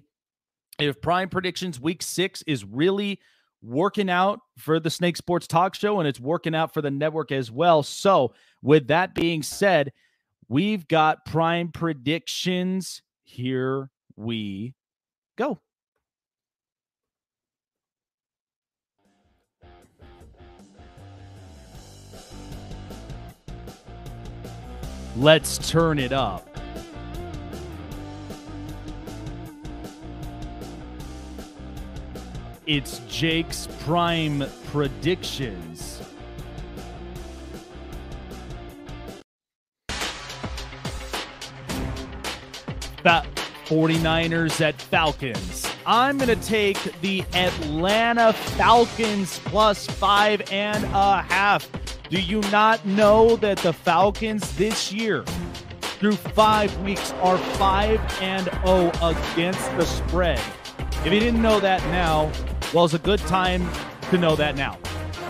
if Prime Predictions week six is really working out for the Snake Sports Talk Show and it's working out for the network as well. So, with that being said, We've got prime predictions. Here we go. Let's turn it up. It's Jake's prime predictions. Fa- 49ers at Falcons. I'm going to take the Atlanta Falcons plus five and a half. Do you not know that the Falcons this year, through five weeks, are five and zero oh against the spread? If you didn't know that now, well, it's a good time to know that now.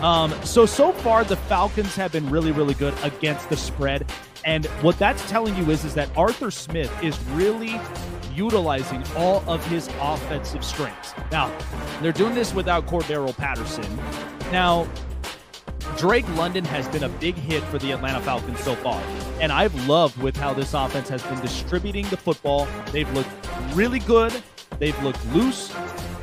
Um, so so far, the Falcons have been really, really good against the spread. And what that's telling you is, is that Arthur Smith is really utilizing all of his offensive strengths. Now, they're doing this without Cordarrelle Patterson. Now, Drake London has been a big hit for the Atlanta Falcons so far. And I've loved with how this offense has been distributing the football. They've looked really good. They've looked loose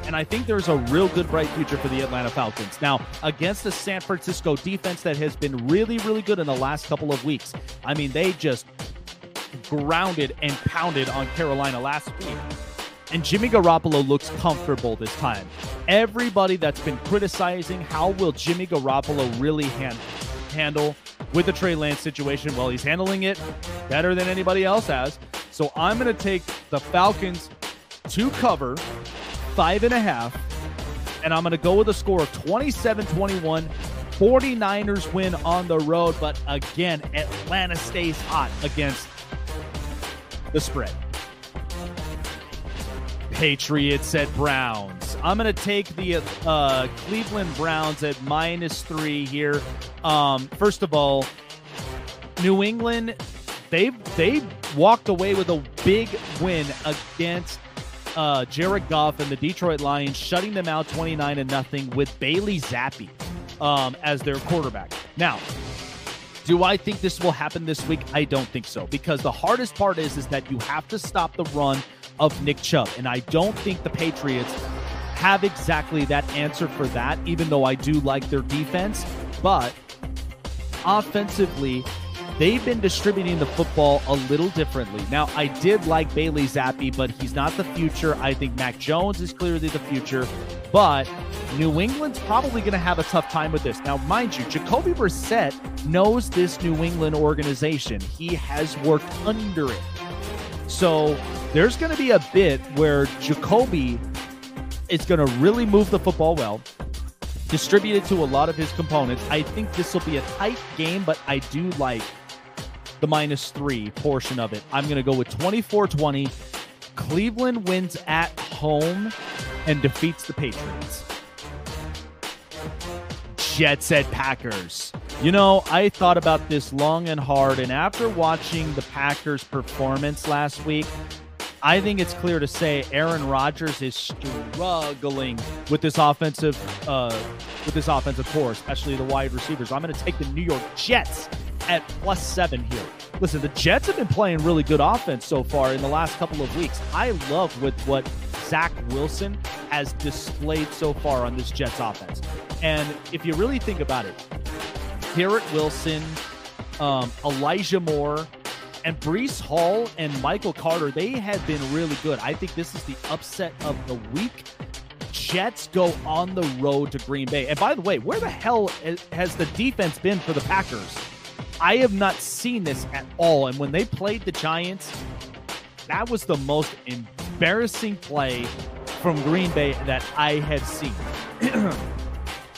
and I think there's a real good, bright future for the Atlanta Falcons. Now, against the San Francisco defense that has been really, really good in the last couple of weeks, I mean, they just grounded and pounded on Carolina last week. And Jimmy Garoppolo looks comfortable this time. Everybody that's been criticizing how will Jimmy Garoppolo really hand, handle with the Trey Lance situation, well, he's handling it better than anybody else has. So I'm going to take the Falcons to cover five and a half. And I'm going to go with a score of 27 21. 49ers win on the road. But again, Atlanta stays hot against the spread. Patriots at Browns. I'm going to take the uh, Cleveland Browns at minus three here. Um, first of all, New England, they they walked away with a big win against uh, Jared Goff and the Detroit Lions shutting them out 29 to nothing with Bailey Zappe um, as their quarterback. Now, do I think this will happen this week? I don't think so because the hardest part is is that you have to stop the run of Nick Chubb, and I don't think the Patriots have exactly that answer for that. Even though I do like their defense, but offensively, they've been distributing the football a little differently. Now, I did like Bailey Zappe, but he's not the future. I think Mac Jones is clearly the future, but New England's probably going to have a tough time with this. Now, mind you, Jacoby Brissett knows this New England organization. He has worked under it. So there's going to be a bit where Jacoby is going to really move the football well distribute it to a lot of his components. I think this will be a tight game, but I do like the minus three portion of it. I'm going to go with 24 20. Cleveland wins at home and defeats the Patriots. Jets at Packers. You know, I thought about this long and hard, and after watching the Packers' performance last week, I think it's clear to say Aaron Rodgers is struggling with this offensive uh, with this offensive core, especially the wide receivers. I'm going to take the New York Jets at plus seven here. Listen, the Jets have been playing really good offense so far in the last couple of weeks. I love with what Zach Wilson has displayed so far on this Jets offense. And if you really think about it, Garrett Wilson, um, Elijah Moore, and Breece Hall and Michael Carter, they have been really good. I think this is the upset of the week. Jets go on the road to Green Bay. And by the way, where the hell has the defense been for the Packers? I have not seen this at all. And when they played the Giants, that was the most embarrassing play from Green Bay that I have seen.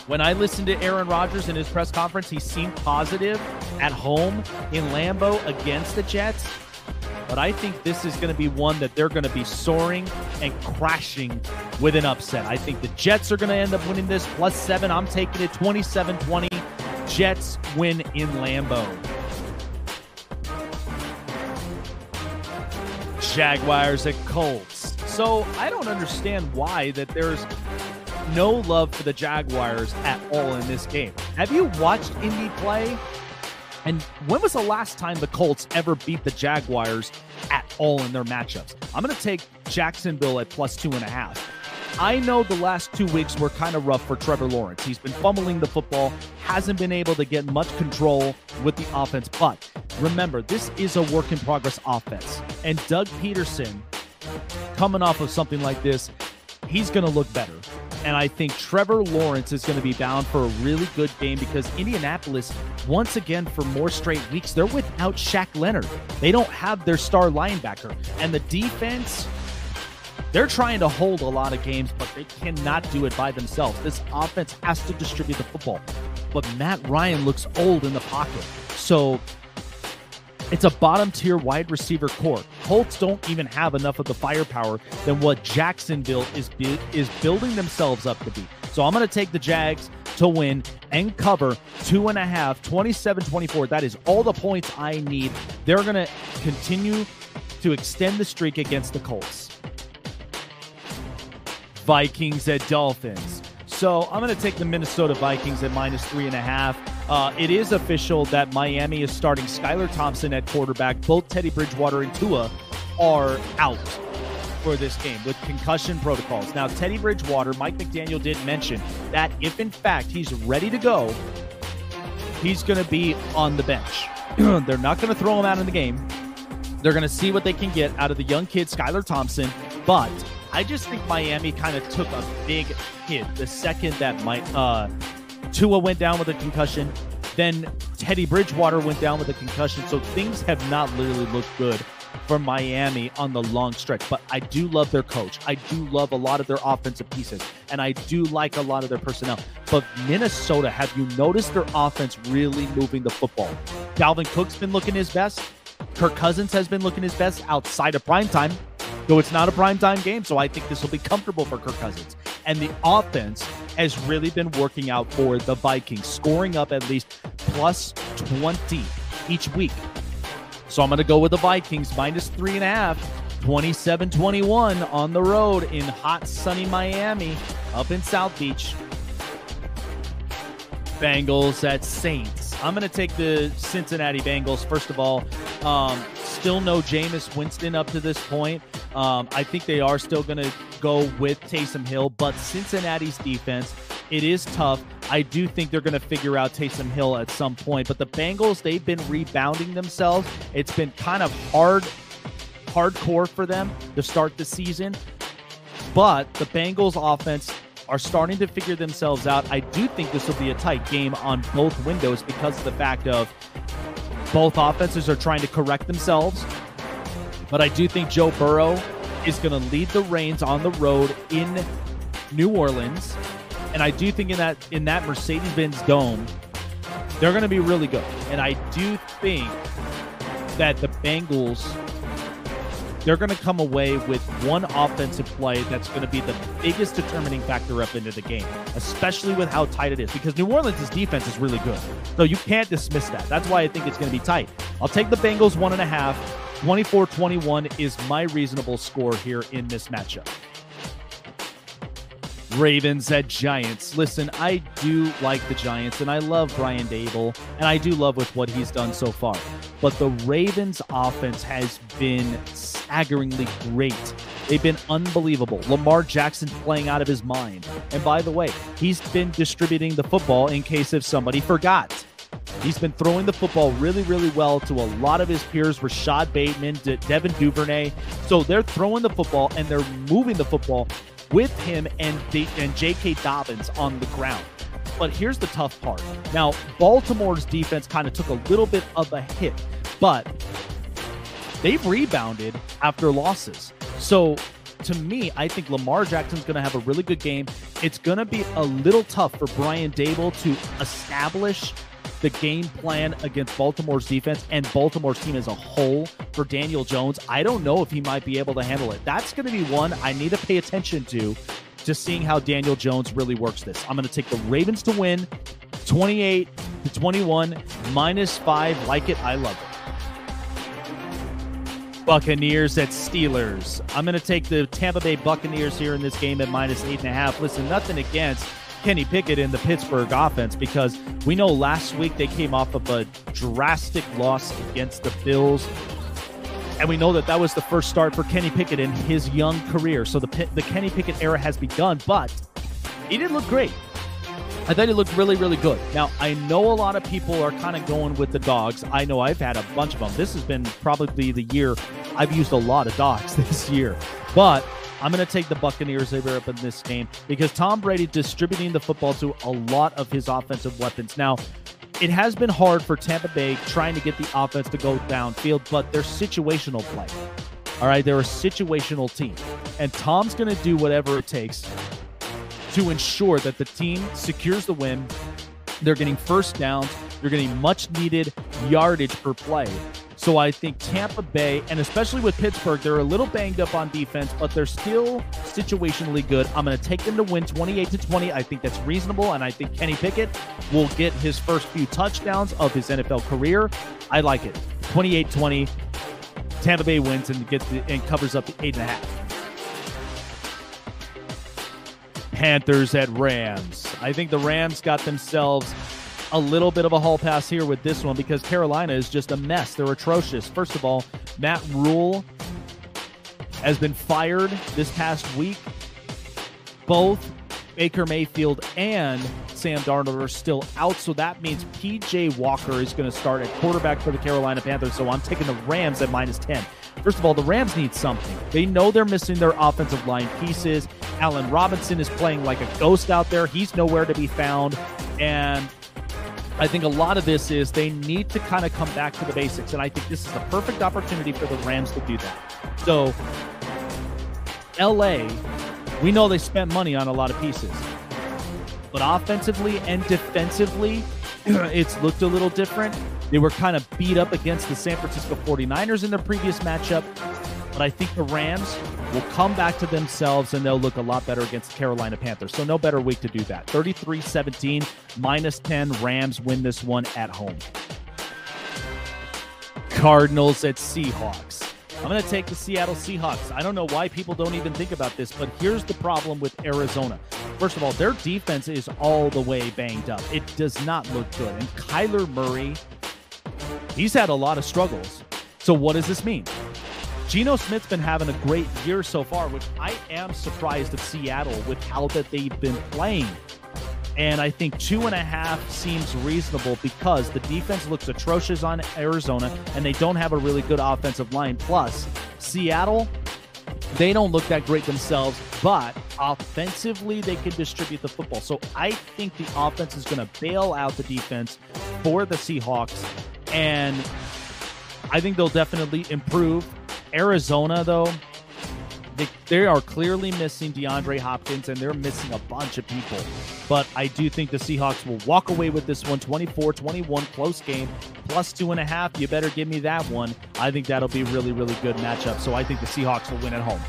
When I listened to Aaron Rodgers in his press conference, he seemed positive at home in Lambeau against the Jets. But I think this is going to be one that they're going to be soaring and crashing with an upset. I think the Jets are going to end up winning this plus seven. I'm taking it 27 20. Jets win in Lambeau. Jaguars at Colts. So I don't understand why that there's no love for the Jaguars at all in this game. Have you watched Indy play? And when was the last time the Colts ever beat the Jaguars at all in their matchups? I'm going to take Jacksonville at plus two and a half. I know the last two weeks were kind of rough for Trevor Lawrence. He's been fumbling the football, hasn't been able to get much control with the offense. But remember, this is a work in progress offense. And Doug Pederson, coming off of something like this, he's going to look better. And I think Trevor Lawrence is going to be bound for a really good game because Indianapolis, once again, for more straight weeks, they're without Shaq Leonard. They don't have their star linebacker. And the defense, they're trying to hold a lot of games, but they cannot do it by themselves. This offense has to distribute the football. But Matt Ryan looks old in the pocket. So it's a bottom tier wide receiver core. Colts don't even have enough of the firepower than what Jacksonville is is building themselves up to be. So I'm going to take the Jags to win and cover two and a half, 27 24. That is all the points I need. They're going to continue to extend the streak against the Colts. Vikings at Dolphins. So I'm going to take the Minnesota Vikings at minus three and a half. Uh, it is official that Miami is starting Skylar Thompson at quarterback. Both Teddy Bridgewater and Tua are out for this game with concussion protocols. Now, Teddy Bridgewater, Mike McDaniel did mention that if in fact he's ready to go, he's going to be on the bench. They're not going to throw him out in the game. They're going to see what they can get out of the young kid, Skylar Thompson. But I just think Miami kind of took a big hit the second that Mike, uh, Tua went down with a concussion. Then Teddy Bridgewater went down with a concussion. So things have not literally looked good for Miami on the long stretch. But I do love their coach. I do love a lot of their offensive pieces. And I do like a lot of their personnel. But Minnesota, have you noticed their offense really moving the football? Dalvin Cook's been looking his best. Kirk Cousins has been looking his best outside of prime time. Though it's not a primetime game, so I think this will be comfortable for Kirk Cousins. And the offense has really been working out for the Vikings, scoring up at least plus 20 each week. So I'm going to go with the Vikings minus three and a half, 27 21 on the road in hot, sunny Miami up in South Beach. Bengals at Saints. I'm going to take the Cincinnati Bengals. First of all, um, still no Jameis Winston up to this point. Um, I think they are still going to go with Taysom Hill, but Cincinnati's defense, it is tough. I do think they're going to figure out Taysom Hill at some point, but the Bengals, they've been rebounding themselves. It's been kind of hard, hardcore for them to start the season, but the Bengals offense are starting to figure themselves out. I do think this will be a tight game on both windows because of the fact of both offenses are trying to correct themselves but I do think Joe Burrow is going to lead the reins on the road in New Orleans, and I do think in that in that Mercedes-Benz Dome, they're going to be really good. And I do think that the Bengals they're going to come away with one offensive play that's going to be the biggest determining factor up into the game, especially with how tight it is. Because New Orleans' defense is really good. So you can't dismiss that. That's why I think it's going to be tight. I'll take the Bengals one and a half. 24 21 is my reasonable score here in this matchup. Ravens at Giants. Listen, I do like the Giants and I love Brian Daboll and I do love with what he's done so far. But the Ravens offense has been staggeringly great. They've been unbelievable. Lamar Jackson playing out of his mind. And by the way, he's been distributing the football in case if somebody forgot. He's been throwing the football really, really well to a lot of his peers, Rashad Bateman, De- Devin Duvernay. So they're throwing the football and they're moving the football with him and, and J.K. Dobbins on the ground. But here's the tough part. Now, Baltimore's defense kind of took a little bit of a hit, but they've rebounded after losses. So to me, I think Lamar Jackson's going to have a really good game. It's going to be a little tough for Brian Daboll to establish the game plan against Baltimore's defense and Baltimore's team as a whole for Daniel Jones. I don't know if he might be able to handle it. That's going to be one I need to pay attention to to seeing how Daniel Jones really works this. I'm going to take the Ravens to win 28 to 21 minus 5 like it I love it. Buccaneers at Steelers. I'm going to take the Tampa Bay Buccaneers here in this game at minus eight and a half. Listen, nothing against Kenny Pickett in the Pittsburgh offense because we know last week they came off of a drastic loss against the Bills. And we know that that was the first start for Kenny Pickett in his young career. So the, the Kenny Pickett era has begun, but he didn't look great. I thought he looked really, really good. Now, I know a lot of people are kind of going with the dogs. I know I've had a bunch of them. This has been probably the year I've used a lot of dogs this year. But I'm going to take the Buccaneers over up in this game because Tom Brady distributing the football to a lot of his offensive weapons. Now, it has been hard for Tampa Bay trying to get the offense to go downfield, but they're situational play. All right, they're a situational team. And Tom's going to do whatever it takes to ensure that the team secures the win. They're getting first downs, they're getting much needed yardage per play. So I think Tampa Bay, and especially with Pittsburgh, they're a little banged up on defense, but they're still situationally good. I'm going to take them to win 28 to 20. I think that's reasonable, and I think Kenny Pickett will get his first few touchdowns of his NFL career. I like it. 28-20. Tampa Bay wins and gets the, and covers up the eight and a half. Panthers at Rams. I think the Rams got themselves a little bit of a hall pass here with this one because Carolina is just a mess. They're atrocious. First of all, Matt Rhule has been fired this past week. Both Baker Mayfield and Sam Darnold are still out, so that means PJ Walker is going to start at quarterback for the Carolina Panthers. So I'm taking the Rams at minus 10. First of all, the Rams need something. They know they're missing their offensive line pieces. Allen Robinson is playing like a ghost out there. He's nowhere to be found. And I think a lot of this is they need to kind of come back to the basics. And I think this is the perfect opportunity for the Rams to do that. So, LA, we know they spent money on a lot of pieces. But offensively and defensively, it's looked a little different. They were kind of beat up against the San Francisco 49ers in their previous matchup. But I think the Rams will come back to themselves and they'll look a lot better against Carolina Panthers. So no better week to do that. 33-17, minus 10. Rams win this one at home. Cardinals at Seahawks. I'm going to take the Seattle Seahawks. I don't know why people don't even think about this, but here's the problem with Arizona. First of all, their defense is all the way banged up. It does not look good. And Kyler Murray, he's had a lot of struggles. So what does this mean? Geno Smith's been having a great year so far, which I am surprised at Seattle with how that they've been playing. And I think two and a half seems reasonable because the defense looks atrocious on Arizona and they don't have a really good offensive line. Plus, Seattle, they don't look that great themselves, but offensively, they can distribute the football. So I think the offense is going to bail out the defense for the Seahawks. And I think they'll definitely improve. Arizona, though, they, they are clearly missing DeAndre Hopkins and they're missing a bunch of people. But I do think the Seahawks will walk away with this one 24 21, close game, plus two and a half. You better give me that one. I think that'll be really, really good matchup. So I think the Seahawks will win at home.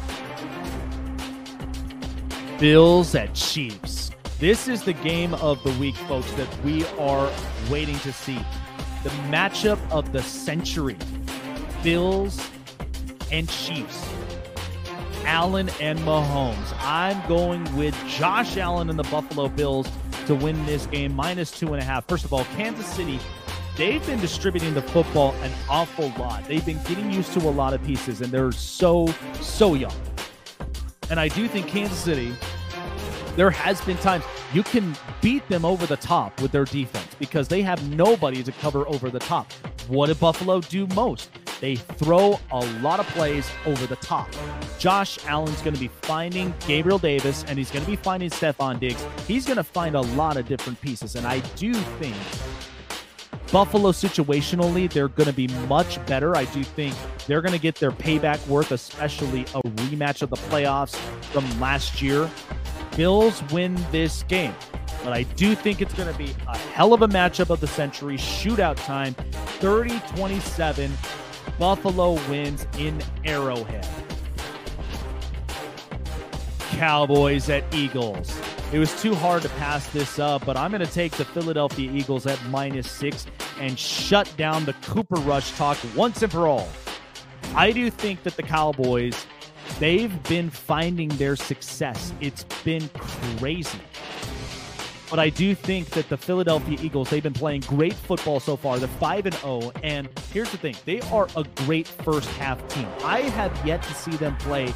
Bills at Chiefs. This is the game of the week, folks, that we are waiting to see. The matchup of the century. Bills and Chiefs. Allen and Mahomes. I'm going with Josh Allen and the Buffalo Bills to win this game minus two and a half. First of all, Kansas City, they've been distributing the football an awful lot. They've been getting used to a lot of pieces, and they're so, so young. And I do think Kansas City, there has been times you can beat them over the top with their defense because they have nobody to cover over the top. What did Buffalo do most? They throw a lot of plays over the top. Josh Allen's going to be finding Gabriel Davis and he's going to be finding Stefon Diggs. He's going to find a lot of different pieces. And I do think Buffalo situationally, they're going to be much better. I do think they're going to get their payback worth, especially a rematch of the playoffs from last year. Bills win this game. But I do think it's going to be a hell of a matchup of the century, shootout time, 30 27. Buffalo wins in Arrowhead. Cowboys at Eagles. It was too hard to pass this up, but I'm going to take the Philadelphia Eagles at minus six and shut down the Cooper Rush talk once and for all. I do think that the Cowboys, they've been finding their success. It's been crazy. But I do think that the Philadelphia Eagles, they've been playing great football so far. They're 5 and 0. And here's the thing they are a great first half team. I have yet to see them play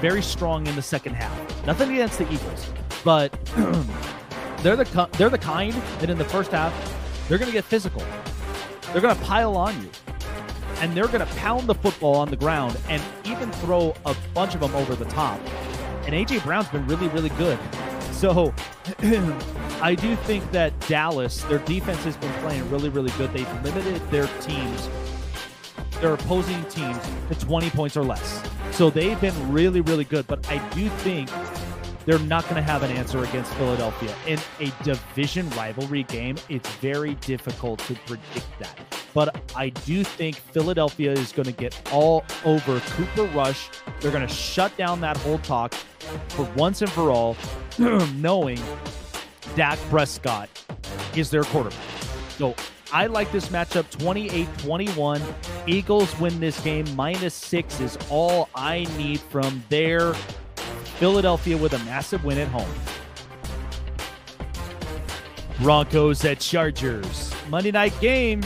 very strong in the second half. Nothing against the Eagles, but they're the they're the kind that in the first half they're going to get physical. They're going to pile on you. And they're going to pound the football on the ground and even throw a bunch of them over the top. And AJ Brown's been really really good. So I do think that Dallas, their defense has been playing really, really good. They've limited their teams, their opposing teams, to 20 points or less. So they've been really, really good. But I do think they're not going to have an answer against Philadelphia. In a division rivalry game, it's very difficult to predict that. But I do think Philadelphia is going to get all over Cooper Rush. They're going to shut down that whole talk for once and for all, knowing Dak Prescott is their quarterback. So I like this matchup 28 21. Eagles win this game. Minus six is all I need from there. Philadelphia with a massive win at home. Broncos at Chargers. Monday night game.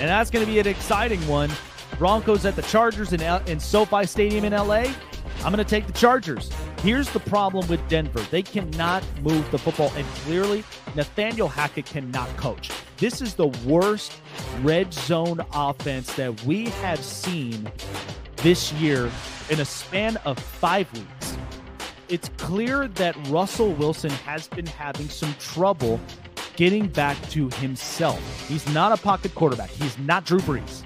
And that's going to be an exciting one. Broncos at the Chargers in, L- in SoFi Stadium in LA. I'm going to take the Chargers. Here's the problem with Denver they cannot move the football, and clearly, Nathaniel Hackett cannot coach. This is the worst red zone offense that we have seen this year in a span of five weeks. It's clear that Russell Wilson has been having some trouble getting back to himself. He's not a pocket quarterback, he's not Drew Brees.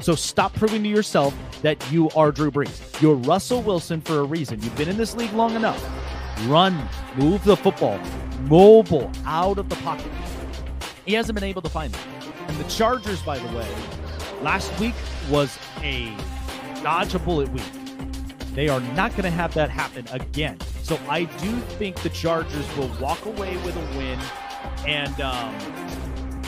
So stop proving to yourself that you are Drew Brees. You're Russell Wilson for a reason. You've been in this league long enough. Run, move the football, mobile, out of the pocket. He hasn't been able to find it. And the Chargers, by the way, last week was a dodge a bullet week. They are not going to have that happen again. So I do think the Chargers will walk away with a win. And um,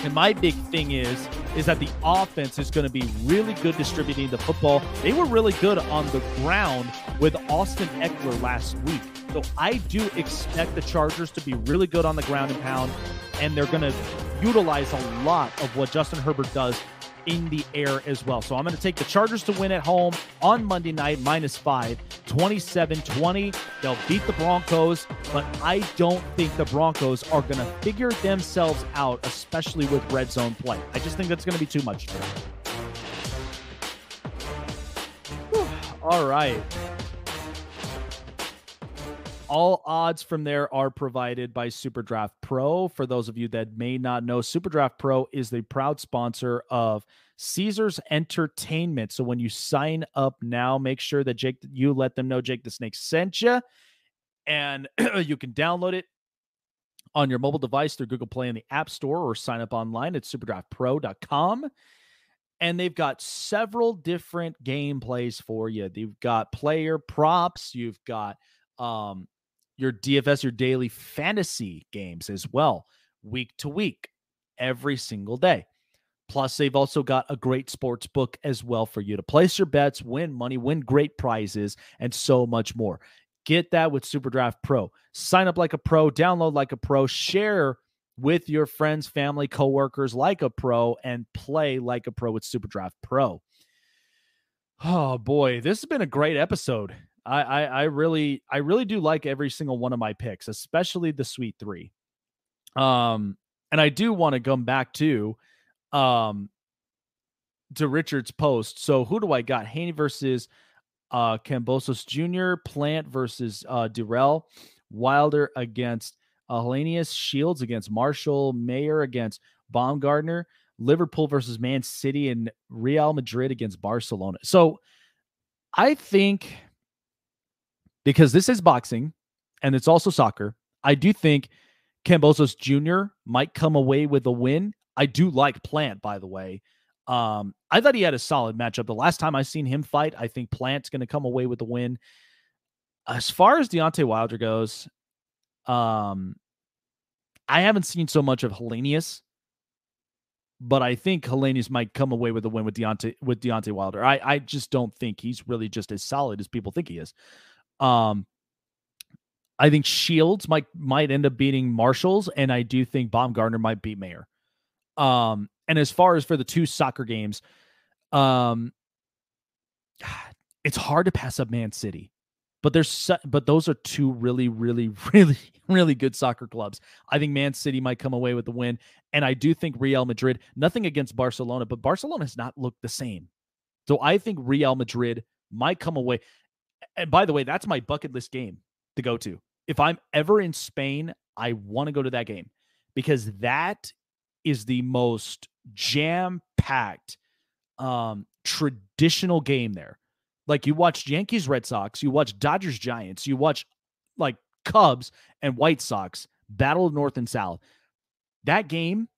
and my big thing is is that the offense is going to be really good distributing the football. They were really good on the ground with Austin Ekeler last week. So I do expect the Chargers to be really good on the ground and pound, and they're going to utilize a lot of what Justin Herbert does in the air as well. So I'm going to take the Chargers to win at home on Monday night, minus five, 27 20. They'll beat the Broncos, but I don't think the Broncos are going to figure themselves out, especially with red zone play. I just think that's going to be too much for them. All right. All odds from there are provided by SuperDraft Pro. For those of you that may not know, SuperDraft Pro is the proud sponsor of Caesars Entertainment. So when you sign up now, make sure that Jake, you let them know Jake the Snake sent you, and you can download it on your mobile device through Google Play in the App Store or sign up online at superdraftpro.com. And they've got several different gameplays for you. They've got player props, you've got um, your DFS, your daily fantasy games as well, week to week, every single day. Plus, they've also got a great sports book as well for you to place your bets, win money, win great prizes, and so much more. Get that with SuperDraft Pro. Sign up like a pro, download like a pro, share with your friends, family, coworkers like a pro, and play like a pro with SuperDraft Pro. Oh boy, this has been a great episode. I, I, I really I really do like every single one of my picks, especially the sweet three. Um, and I do want to come back to um to Richard's post. So who do I got? Haney versus uh Kambosos Jr., Plant versus uh Dirrell, Wilder against uh Helenius, Shields against Marshall, Mayer against Baumgardner, Liverpool versus Man City, and Real Madrid against Barcelona. So I think because this is boxing and it's also soccer, I do think Kambosos Jr. might come away with a win. I do like Plant, by the way. Um, I thought he had a solid matchup. The last time I seen him fight, I think Plant's going to come away with the win. As far as Deontay Wilder goes, um, I haven't seen so much of Helenius, but I think Helenius might come away with a win with Deontay with Deontay Wilder. I I just don't think he's really just as solid as people think he is. Um, I think Shields might might end up beating Marshalls, and I do think Baumgardner might beat Mayer. Um, and as far as for the two soccer games, um, it's hard to pass up Man City, but there's but those are two really, really, really, really good soccer clubs. I think Man City might come away with the win, and I do think Real Madrid. Nothing against Barcelona, but Barcelona has not looked the same. So I think Real Madrid might come away. And by the way, that's my bucket list game to go to. If I'm ever in Spain, I want to go to that game because that is the most jam packed um, traditional game there. Like you watch Yankees Red Sox, you watch Dodgers Giants, you watch like Cubs and White Sox battle of North and South. That game,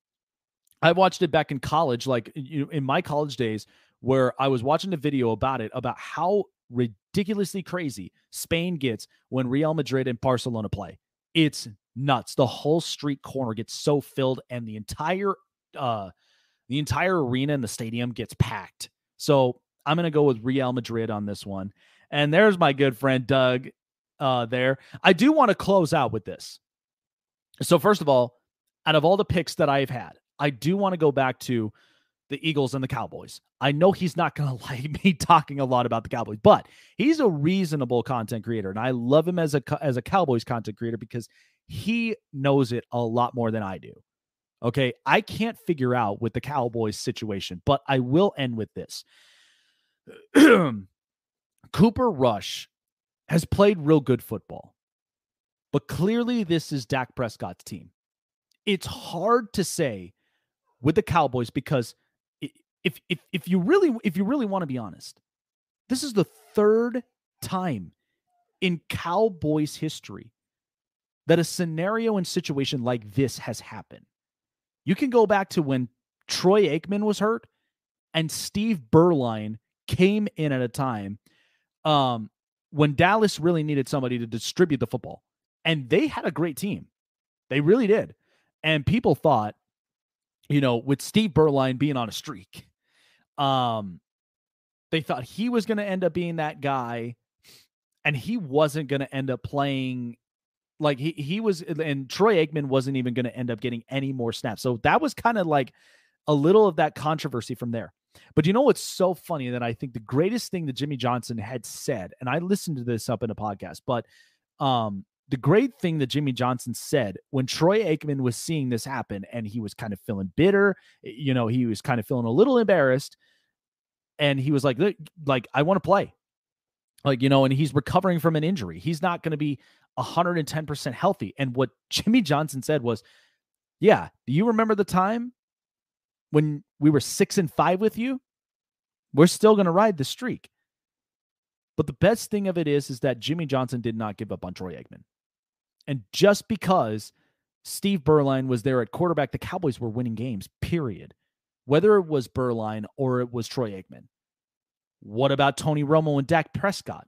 I watched it back in college, like you know, in my college days, where I was watching a video about it, about how ridiculously crazy Spain gets when Real Madrid and Barcelona play. It's nuts. The whole street corner gets so filled, and the entire uh the entire arena and the stadium gets packed. So I'm gonna go with Real Madrid on this one. And there's my good friend Doug uh there. I do want to close out with this. So first of all, out of all the picks that I've had, I do want to go back to the Eagles and the Cowboys. I know he's not going to like me talking a lot about the Cowboys, but he's a reasonable content creator and I love him as a as a Cowboys content creator because he knows it a lot more than I do. Okay, I can't figure out with the Cowboys situation, but I will end with this. Cooper Rush has played real good football. But clearly this is Dak Prescott's team. It's hard to say with the Cowboys because if if if you really if you really want to be honest, this is the third time in Cowboys history that a scenario and situation like this has happened. You can go back to when Troy Aikman was hurt and Steve Beuerlein came in at a time um, when Dallas really needed somebody to distribute the football. And they had a great team. They really did. And people thought, you know, with Steve Beuerlein being on a streak, um, they thought he was going to end up being that guy, and he wasn't going to end up playing. Like he he was, and Troy Aikman wasn't even going to end up getting any more snaps. So that was kind of like a little of that controversy from there. But you know what's so funny that I think the greatest thing that Jimmy Johnson had said, and I listened to this up in a podcast, but um, the great thing that Jimmy Johnson said when Troy Aikman was seeing this happen and he was kind of feeling bitter, eh, you know, he was kind of feeling a little embarrassed and he was like like I want to play. Like, you know, and he's recovering from an injury. He's not going to be 110% healthy. And what Jimmy Johnson said was, "Yeah, do you remember the time when we were 6 and 5 with you? We're still going to ride the streak." But the best thing of it is is that Jimmy Johnson did not give up on Troy Aikman. And just because Steve Beuerlein was there at quarterback, the Cowboys were winning games, period. Whether it was Beuerlein or it was Troy Aikman. What about Tony Romo and Dak Prescott?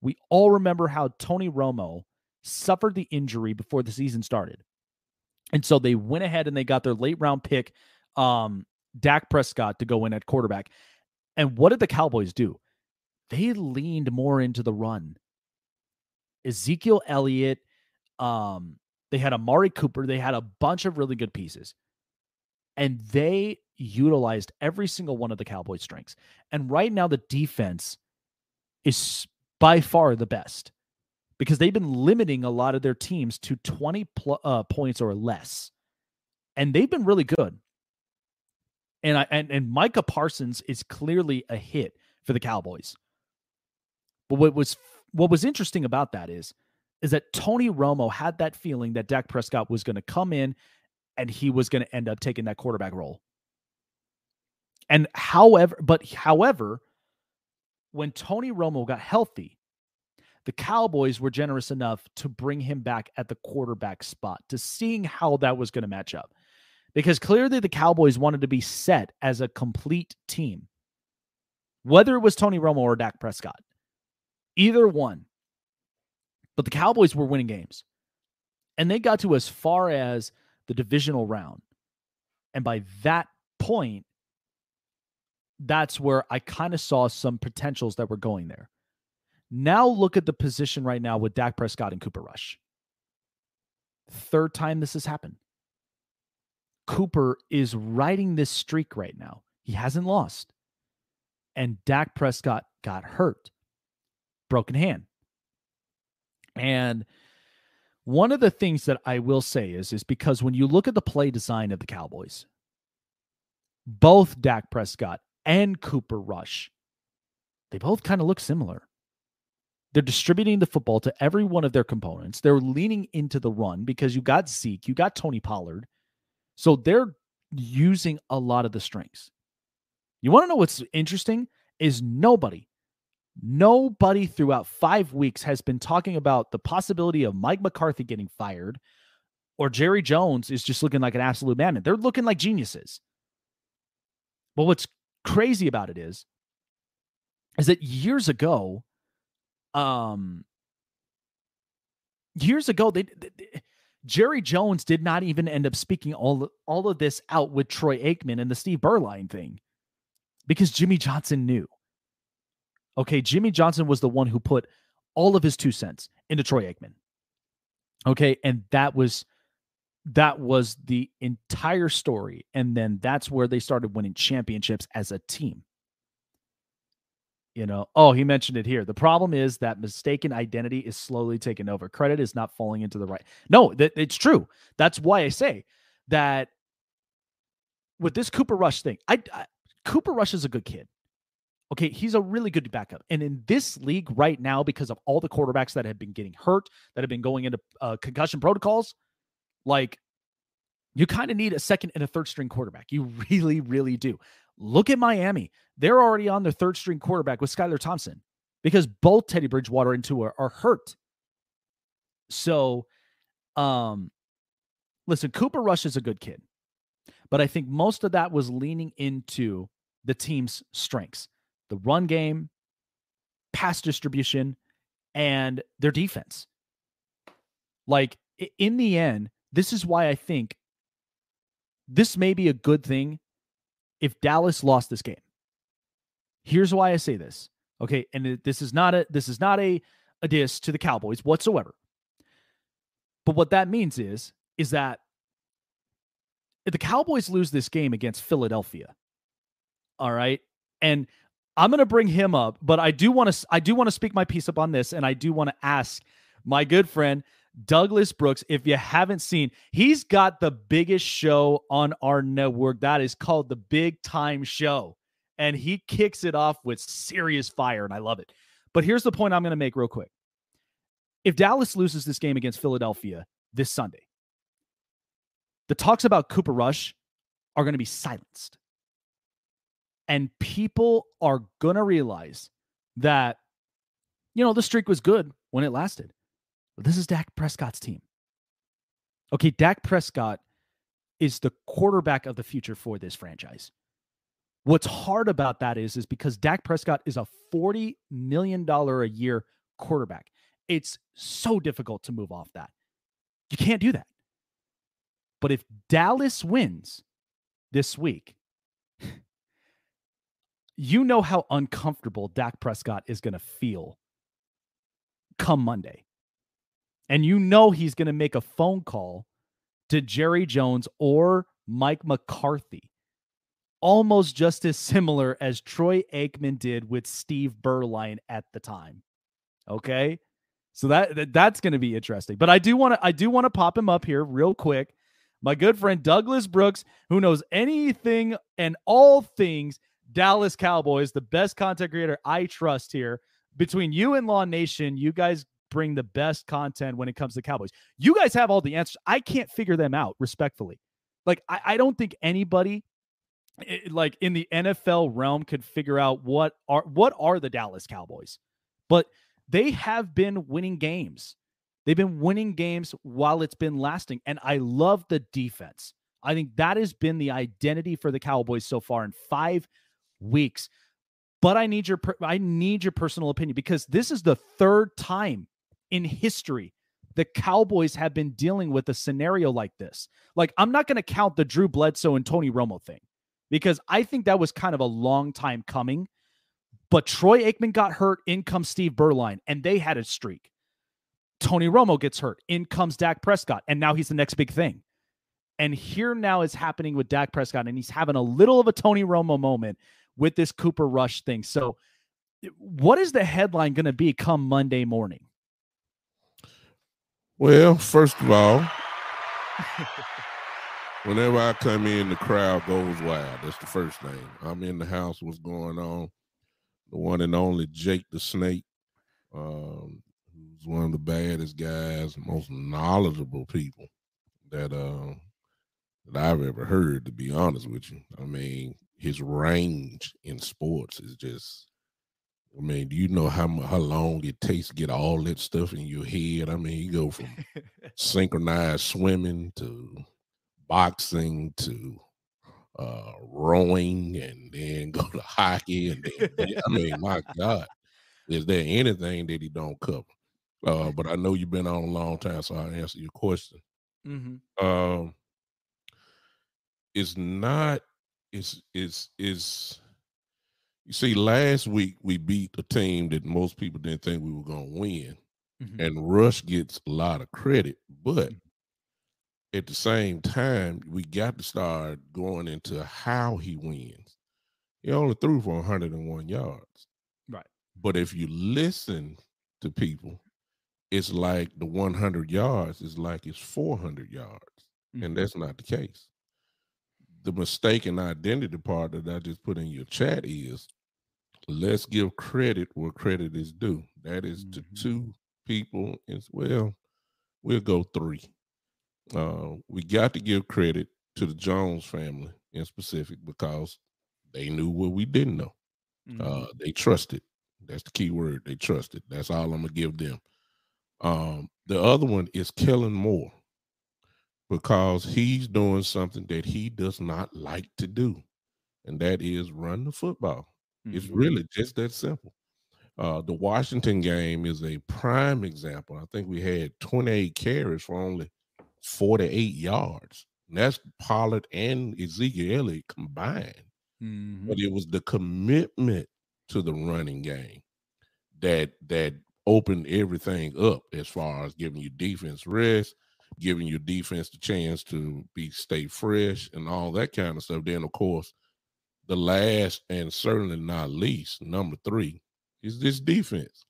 We all remember how Tony Romo suffered the injury before the season started. And so they went ahead and they got their late round pick um, Dak Prescott to go in at quarterback. And what did the Cowboys do? They leaned more into the run. Ezekiel Elliott, um, they had Amari Cooper, they had a bunch of really good pieces. And they utilized every single one of the Cowboys' strengths. And right now, the defense is by far the best because they've been limiting a lot of their teams to 20 pl- uh, points or less. And they've been really good. And I and, and Micah Parsons is clearly a hit for the Cowboys. But what was what was interesting about that is is that Tony Romo had that feeling that Dak Prescott was going to come in and he was going to end up taking that quarterback role. And however, but however, when Tony Romo got healthy, the Cowboys were generous enough to bring him back at the quarterback spot to seeing how that was going to match up. Because clearly the Cowboys wanted to be set as a complete team, whether it was Tony Romo or Dak Prescott, either one. But the Cowboys were winning games. And they got to as far as the divisional round. And by that point, that's where I kind of saw some potentials that were going there. Now look at the position right now with Dak Prescott and Cooper Rush. Third time this has happened. Cooper is riding this streak right now. He hasn't lost. And Dak Prescott got hurt, broken hand. And one of the things that I will say is, is because when you look at the play design of the Cowboys, both Dak Prescott and Cooper Rush, they both kind of look similar. They're distributing the football to every one of their components. They're leaning into the run because you got Zeke, you got Tony Pollard. So they're using a lot of the strengths. You want to know what's interesting? Is nobody, nobody throughout five weeks has been talking about the possibility of Mike McCarthy getting fired or Jerry Jones is just looking like an absolute madman. They're looking like geniuses. But what's crazy about it is, is that years ago, um, years ago, they, they Jerry Jones did not even end up speaking all all of this out with Troy Aikman and the Steve Beuerlein thing because Jimmy Johnson knew. Okay, Jimmy Johnson was the one who put all of his two cents into Troy Aikman. Okay, and that was that was the entire story and then that's where they started winning championships as a team. You know, oh, he mentioned it here. The problem is that mistaken identity is slowly taking over. Credit is not falling into the right. No, that it's true. That's why I say that with this Cooper Rush thing, I, I Cooper Rush is a good kid. Okay, he's a really good backup. And in this league right now, because of all the quarterbacks that have been getting hurt, that have been going into uh, concussion protocols, like you kind of need a second and a third string quarterback. You really, really do. Look at Miami. They're already on their third string quarterback with Skylar Thompson because both Teddy Bridgewater and Tua are hurt. So, um, listen, Cooper Rush is a good kid, but I think most of that was leaning into the team's strengths the run game, pass distribution, and their defense. Like, in the end, this is why I think this may be a good thing if Dallas lost this game. Here's why I say this. Okay, and this is not a this is not a a diss to the Cowboys whatsoever. But what that means is is that if the Cowboys lose this game against Philadelphia, all right, and I'm going to bring him up, but I do want to I do want to speak my piece up on this, and I do want to ask my good friend Douglas Brooks. If you haven't seen, he's got the biggest show on our network that is called the Big Time Show. And he kicks it off with serious fire, and I love it. But here's the point I'm going to make real quick. If Dallas loses this game against Philadelphia this Sunday, the talks about Cooper Rush are going to be silenced. And people are going to realize that, you know, the streak was good when it lasted. But this is Dak Prescott's team. Okay, Dak Prescott is the quarterback of the future for this franchise. What's hard about that is, is because Dak Prescott is a $40 million a year quarterback. It's so difficult to move off that. You can't do that. But if Dallas wins this week, you know how uncomfortable Dak Prescott is going to feel come Monday. And you know he's going to make a phone call to Jerry Jones or Mike McCarthy, almost just as similar as Troy Aikman did with Steve Beuerlein at the time. Okay? So that, that that's going to be interesting. But I do want to I do want to pop him up here real quick. My good friend Douglas Brooks, who knows anything and all things Dallas Cowboys, the best content creator I trust here. Between you and Law Nation, you guys bring the best content when it comes to Cowboys. You guys have all the answers. I can't figure them out, respectfully. Like, I, I don't think anybody eh, like in the NFL realm could figure out what are what are the Dallas Cowboys. But they have been winning games. They've been winning games while it's been lasting. And I love the defense. I think that has been the identity for the Cowboys so far in five weeks. But I need your I need your personal opinion because this is the third time in history the Cowboys have been dealing with a scenario like this. Like I'm not going to count the Drew Bledsoe and Tony Romo thing because I think that was kind of a long time coming. But Troy Aikman got hurt, in comes Steve Beuerlein, and they had a streak. Tony Romo gets hurt, in comes Dak Prescott, and now he's the next big thing. And here now is happening with Dak Prescott, and he's having a little of a Tony Romo moment with this Cooper Rush thing. So, what is the headline going to be come Monday morning? Well, first of all, whenever I come in, the crowd goes wild. That's the first thing. I'm in the house. What's going on? The one and only Jake the Snake, um, who's one of the baddest guys, most knowledgeable people that uh, that I've ever heard. To be honest with you, I mean, his range in sports is just I mean, do you know how how long it takes to get all that stuff in your head? I mean, you go from synchronized swimming to boxing to uh, rowing, and then go to hockey, and then, I mean, my God, is there anything that he don't cover? Uh, but I know you've been on a long time, so I'll answer your question. Mm-hmm. Um, it's not is is is you see last week we beat a team that most people didn't think we were going to win Mhm. and rush gets a lot of credit but Mhm. at the same time we got to start going into how he wins he only threw for 101 yards Right. but if you listen to people it's like the 100 yards is like it's 400 yards Mhm. and that's not the case the mistaken identity part that I just put in your chat is let's give credit where credit is due. That is to Mhm. two people as well. We'll go three. Uh, we got to give credit to the Jones family in specific because they knew what we didn't know. Mhm. Uh, they trusted. That's the key word. They trusted. That's all I'm gonna give them. Um, the other one is Kellen Moore because he's doing something that he does not like to do, and that is run the football. It's Mhm. really just that simple. Uh, the Washington game is a prime example. I think we had 28 carries for only 48 yards. And that's Pollard and Ezekiel Elliott combined Mhm. but it was the commitment to the running game that that opened everything up as far as giving you defense rest, giving your defense the chance to be stay fresh and all that kind of stuff. Then of course, the last and certainly not least, number three, is this defense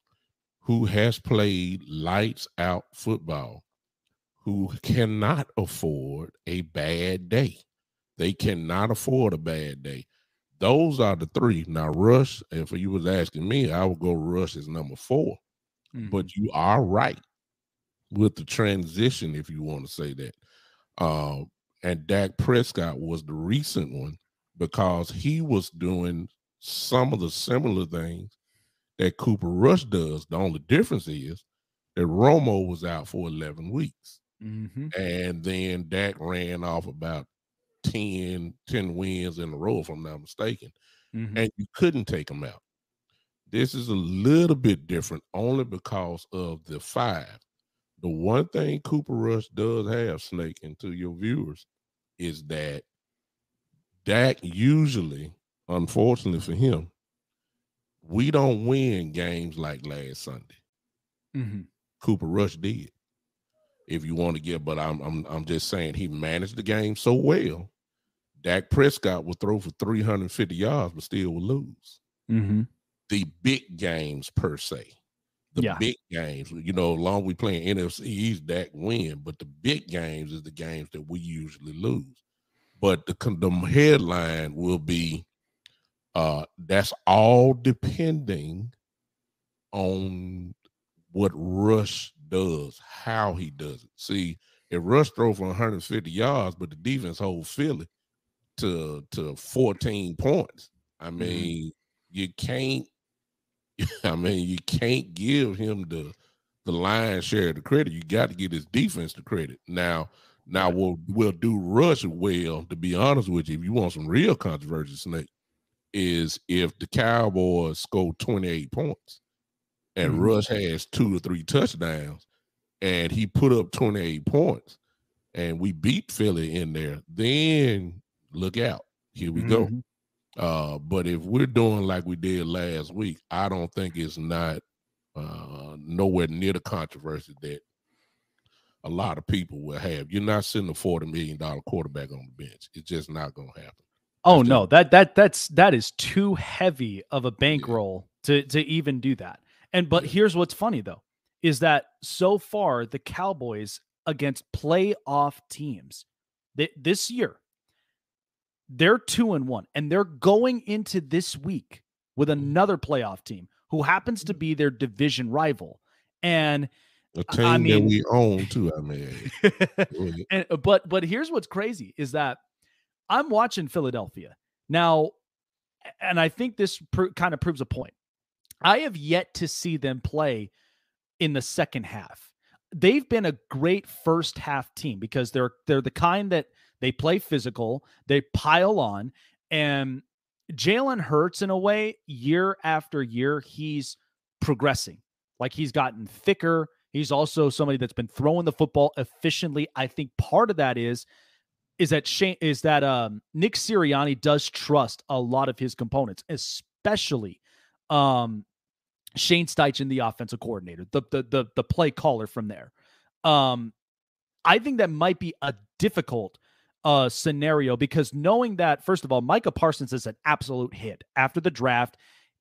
who has played lights out football, who cannot afford a bad day. They cannot afford a bad day. Those are the three. Now, Rush, if you was asking me, I would go Rush as number 4 Mhm. But you are right with the transition, if you want to say that. Uh, and Dak Prescott was the recent one because he was doing some of the similar things that Cooper Rush does. The only difference is that Romo was out for 11 weeks. Mhm. And then Dak ran off about 10, 10 wins in a row, if I'm not mistaken. Mhm. And you couldn't take him out. This is a little bit different only because of the five. The one thing Cooper Rush does have, Snake, and to your viewers, is that Dak usually, unfortunately for him, we don't win games like last Sunday. Mm-hmm. Cooper Rush did. If you want to get, but I'm I'm I'm just saying he managed the game so well. Dak Prescott will throw for 350 yards, but still will lose. Mm-hmm. The big games per se. The Yeah. big games, you know, long we playing NFC East, that win, but the big games is the games that we usually lose. But the the headline will be uh that's all depending on what Rush does, how he does it. See, if Rush throw for 150 yards, but the defense holds Philly to to 14 points, I mean, you can't. I mean, you can't give him the the lion's share of the credit. You got to give his defense the credit. Now, now we'll we'll do Rush well. To be honest with you, if you want some real controversy, Snake, is if the Cowboys score 28 points and Mhm. Rush has two or three touchdowns and he put up 28 points and we beat Philly in there, then look out. Here we go. Uh, but if we're doing like we did last week, I don't think it's not uh, nowhere near the controversy that a lot of people will have. You're not sending a forty million dollar quarterback on the bench. It's just not going to happen. Oh That's no, that that that's that is too heavy of a bankroll to to even do that. And but Yeah. here's what's funny though, is that so far the Cowboys against playoff teams th- this year, they're two and one, and they're going into this week with another playoff team who happens to be their division rival. And a team I that we own too. I mean, and uh, but but here's what's crazy is that I'm watching Philadelphia now, and I think this kind of proves a point. I have yet to see them play in the second half. They've been a great first half team because they're they're the kind that they play physical, they pile on, and Jalen Hurts in a way year after year he's progressing. Like he's gotten thicker. He's also somebody that's been throwing the football efficiently. I think part of that is is that Shane is that um Nick Sirianni does trust a lot of his components, especially um Shane Steichen, the offensive coordinator, the the the, the play caller from there. Um I think that might be a difficult uh scenario because knowing that first of all Micah Parsons is an absolute hit after the draft,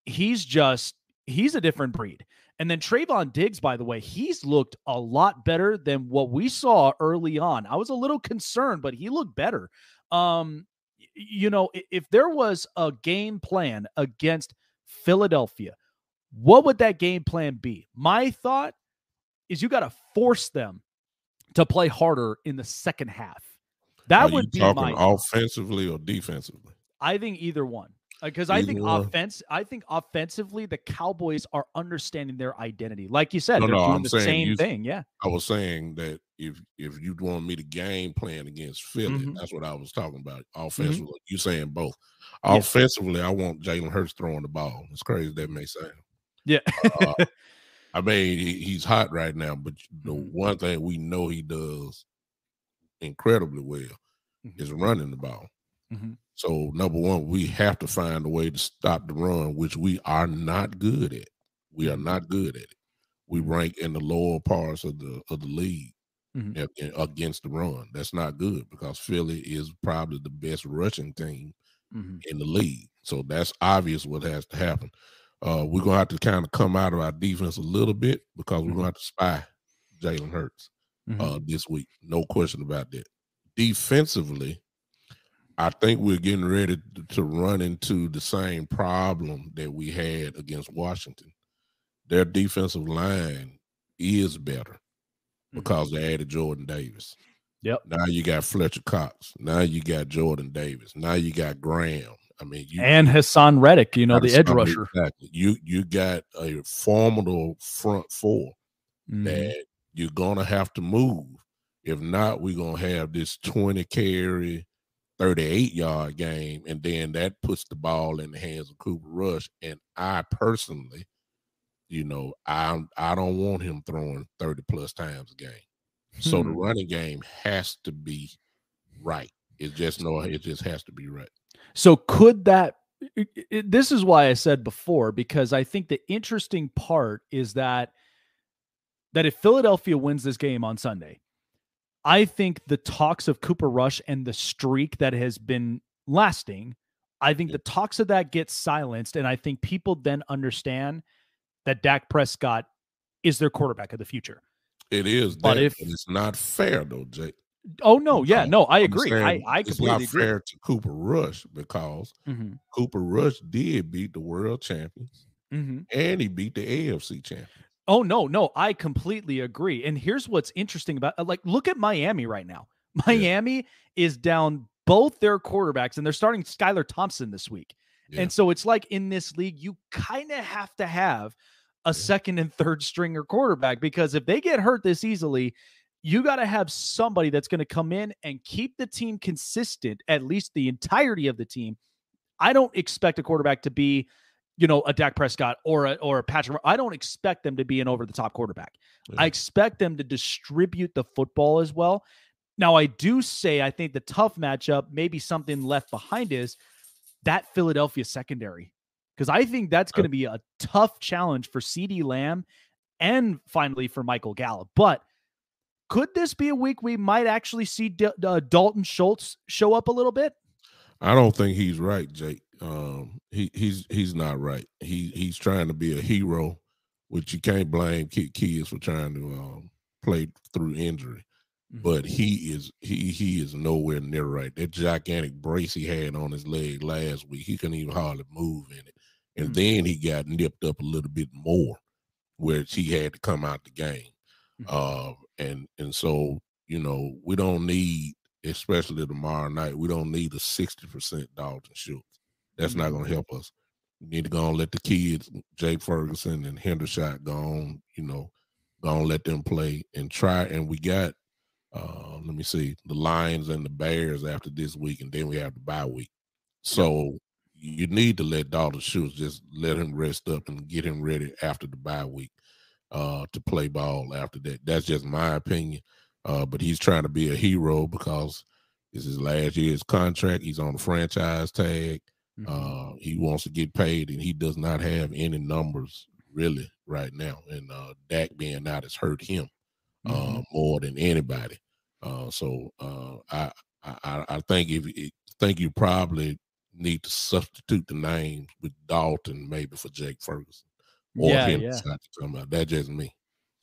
he's just he's a different breed. And then Trevon Diggs, by the way, he's looked a lot better than what we saw early on. I was a little concerned, but he looked better. Um, you know, if there was a game plan against Philadelphia, what would that game plan be? My thought is you got to force them to play harder in the second half. That Are would be talking my offensively or defensively? I think either one. Because I think one. offense, I think offensively, the Cowboys are understanding their identity. Like you said, No, they're no, doing I'm the same you- thing. Yeah. I was saying that if if you want me to game plan against Philly, Mhm. that's what I was talking about. Offensively, you saying both. Yeah. Offensively, I want Jalen Hurts throwing the ball. As crazy that may sound. Yeah. Uh, I mean, he, he's hot right now, but the Mhm. one thing we know he does incredibly well Mhm. is running the ball. Mhm. So number one, we have to find a way to stop the run, which we are not good at. We are Mhm. not good at it. We rank in the lower parts of the of the league Mhm. a- against the run. That's not good because Philly is probably the best rushing team Mhm. in the league. So that's obvious what has to happen. Uh, we're gonna have to kind of come out of our defense a little bit because we're gonna have to spy Jalen Hurts Mhm. uh, this week. No question about that. Defensively, I think we're getting ready to, run into the same problem that we had against Washington. Their defensive line is better because they added Jordan Davis. Yep. Now you got Fletcher Cox. Now you got Jordan Davis. Now you got Graham. I mean, you and Haason Reddick, you know, the edge rusher. Exactly. You you got a formidable front four Mhm. that you're gonna have to move. If not, we're gonna have this 20 carry, 38 yard game, and then that puts the ball in the hands of Cooper Rush. And I personally, you know, I I don't want him throwing 30 plus times a game. So the Hmm. running game has to be right. It just no, it just has to be right. So could that it- it- this is why I said before because I think the interesting part is that that if Philadelphia wins this game on Sunday, I think the talks of Cooper Rush and the streak that has been lasting, I think the talks of that get silenced, and I think people then understand that Dak Prescott is their quarterback of the future. It is, But that, if- it's not fair though, Jake. Oh no, yeah, no, I agree. I I it's completely not agree. fair to Cooper Rush because Mhm, Cooper Rush did beat the world champions mhm. and he beat the AFC champion. Oh no, no, I completely agree. And here's what's interesting about like look at Miami right now. Miami is down both their quarterbacks and they're starting Skylar Thompson this week. Yeah. And so it's like in this league you kind of have to have a second and third stringer quarterback because if they get hurt this easily, you got to have somebody that's going to come in and keep the team consistent at least the entirety of the team. I don't expect a quarterback to be you know, a Dak Prescott or a or a Patrick. I don't expect them to be an over the top quarterback. I expect them to distribute the football as well. Now, I do say I think the tough matchup, maybe something left behind is that Philadelphia secondary. Because I think that's going to be a tough challenge for CeeDee Lamb and finally for Michael Gallup. But could this be a week we might actually see D- uh, Dalton Schultz show up a little bit? I don't think he's right, Jake. Um, he he's he's not right. He he's trying to be a hero, which you can't blame ki- kids for trying to um, play through injury. But he is he he is nowhere near right. That gigantic brace he had on his leg last week, he couldn't even hardly move in it. And then he got nipped up a little bit more, where he had to come out the game. Uh, and and so you know we don't need, especially tomorrow night, we don't need a sixty percent Dalton Schultz. That's not going to help us. We need to go and let the kids, Jake Ferguson and Hendershot, go on. You know, go and let them play and try. And we got, uh, let me see, the Lions and the Bears after this week, and then we have the bye week. So you need to let Dalton Schultz just let him rest up and get him ready after the bye week uh, to play ball after that. That's just my opinion. Uh, but he's trying to be a hero because it's his last year's contract. He's on the franchise tag. Uh, he wants to get paid, and he does not have any numbers really right now. And uh, Dak being out has hurt him uh, more than anybody. Uh, so uh, I, I I- think if I think you probably need to substitute the names with Dalton maybe for Jake Ferguson or Yeah, him yeah. decide to come out. That's just me.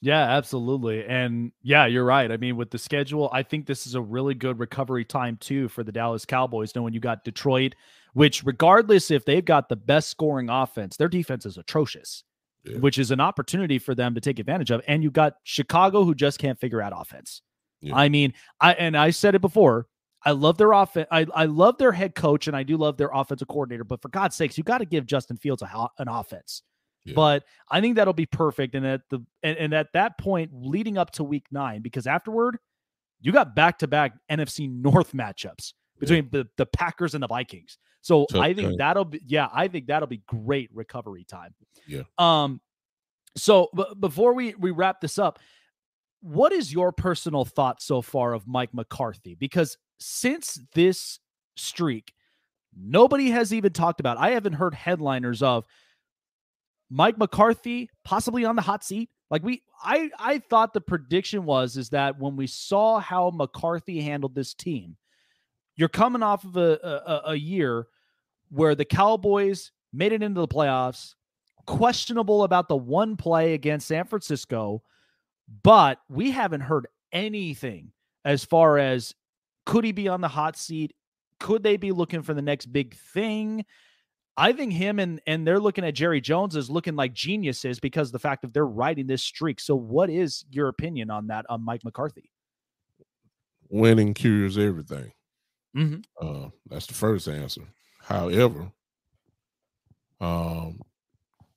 Yeah, absolutely. And yeah, you're right. I mean, with the schedule, I think this is a really good recovery time too for the Dallas Cowboys, knowing you got Detroit, which regardless if they've got the best scoring offense, their defense is atrocious, which is an opportunity for them to take advantage of. And you got Chicago who just can't figure out offense. Yeah. I mean, I and I said it before. I love their offense. I, I love their head coach and I do love their offensive coordinator. But for God's sakes, you got to give Justin Fields a, an offense. But I think that'll be perfect. And at the and, and at that point, leading up to week nine, because afterward, you got back to back NFC North matchups between the, the Packers and the Vikings. So Tough I think game. that'll be yeah, I think that'll be great recovery time. Yeah. Um, so b- before we we wrap this up, what is your personal thought so far of Mike McCarthy? Because since this streak, nobody has even talked about. I haven't heard headliners of Mike McCarthy possibly on the hot seat. Like we, I, I thought the prediction was is that when we saw how McCarthy handled this team, you're coming off of a a, a year where the Cowboys made it into the playoffs, questionable about the one play against San Francisco, but we haven't heard anything as far as could he be on the hot seat? Could they be looking for the next big thing? I think him and and they're looking at Jerry Jones as looking like geniuses because the fact that they're riding this streak. So, what is your opinion on that on Mike McCarthy? Winning cures everything. Mhm. Uh, that's the first answer. However, um,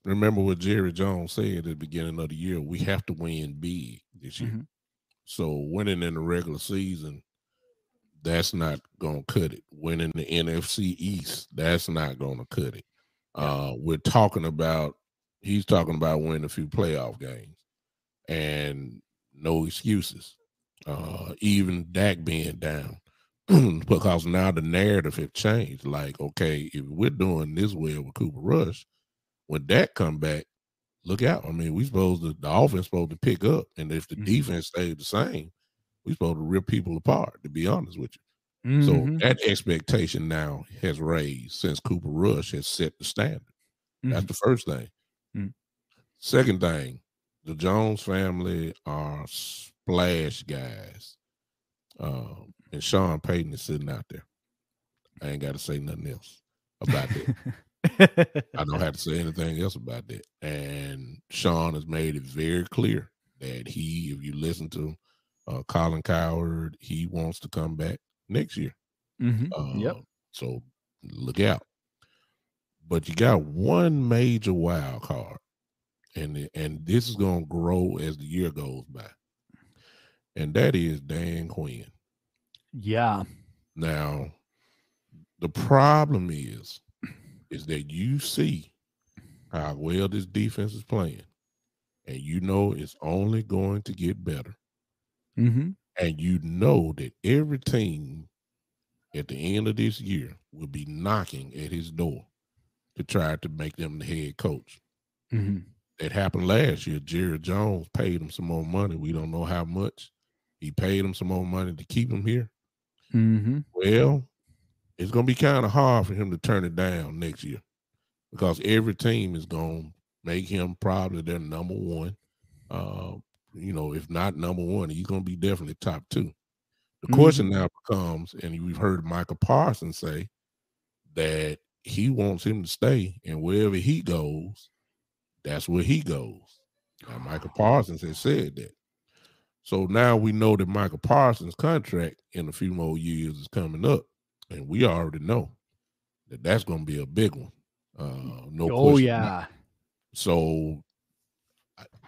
remember what Jerry Jones said at the beginning of the year: we have to win big this year. Mhm. So winning in the regular season, that's not gonna cut it. Winning the NFC East, that's not gonna cut it. Uh, we're talking about he's talking about winning a few playoff games and no excuses. Uh, even Dak being down, because now the narrative have changed. Like, okay, if we're doing this well with Cooper Rush, when that come back, look out. I mean, we supposed to the offense supposed to pick up, and if the Mhm. defense stayed the same, we supposed to rip people apart. To be honest with you, Mhm. so that expectation now has raised since Cooper Rush has set the standard. That's Mhm. the first thing. Mm. Second thing, the Jones family are splash guys. Um, and Sean Payton is sitting out there. I ain't got to say nothing else about that. I don't have to say anything else about that. And Sean has made it very clear that he, if you listen to uh, Colin Cowherd, he wants to come back next year. Mm-hmm. Uh, Yep. So look out. But you got one major wild card, and and this is going to grow as the year goes by, and that is Dan Quinn. Yeah. Now, the problem is, is that you see how well this defense is playing, and you know it's only going to get better, Mm-hmm. and you know that every team at the end of this year will be knocking at his door to try to make them the head coach. Mm-hmm. That happened last year. Jerry Jones paid him some more money. We don't know how much. He paid him some more money to keep him here. Mm-hmm. Well, it's going to be kind of hard for him to turn it down next year because every team is going to make him probably their number one. Uh, you know, if not number one, he's going to be definitely top two. The question now becomes, and we've heard Michael Parsons say that he wants him to stay, and wherever he goes, that's where he goes. Now, Michael Parsons has said that. So now we know that Michael Parsons' contract in a few more years is coming up, and we already know that that's going to be a big one. Uh, no Oh question. yeah. So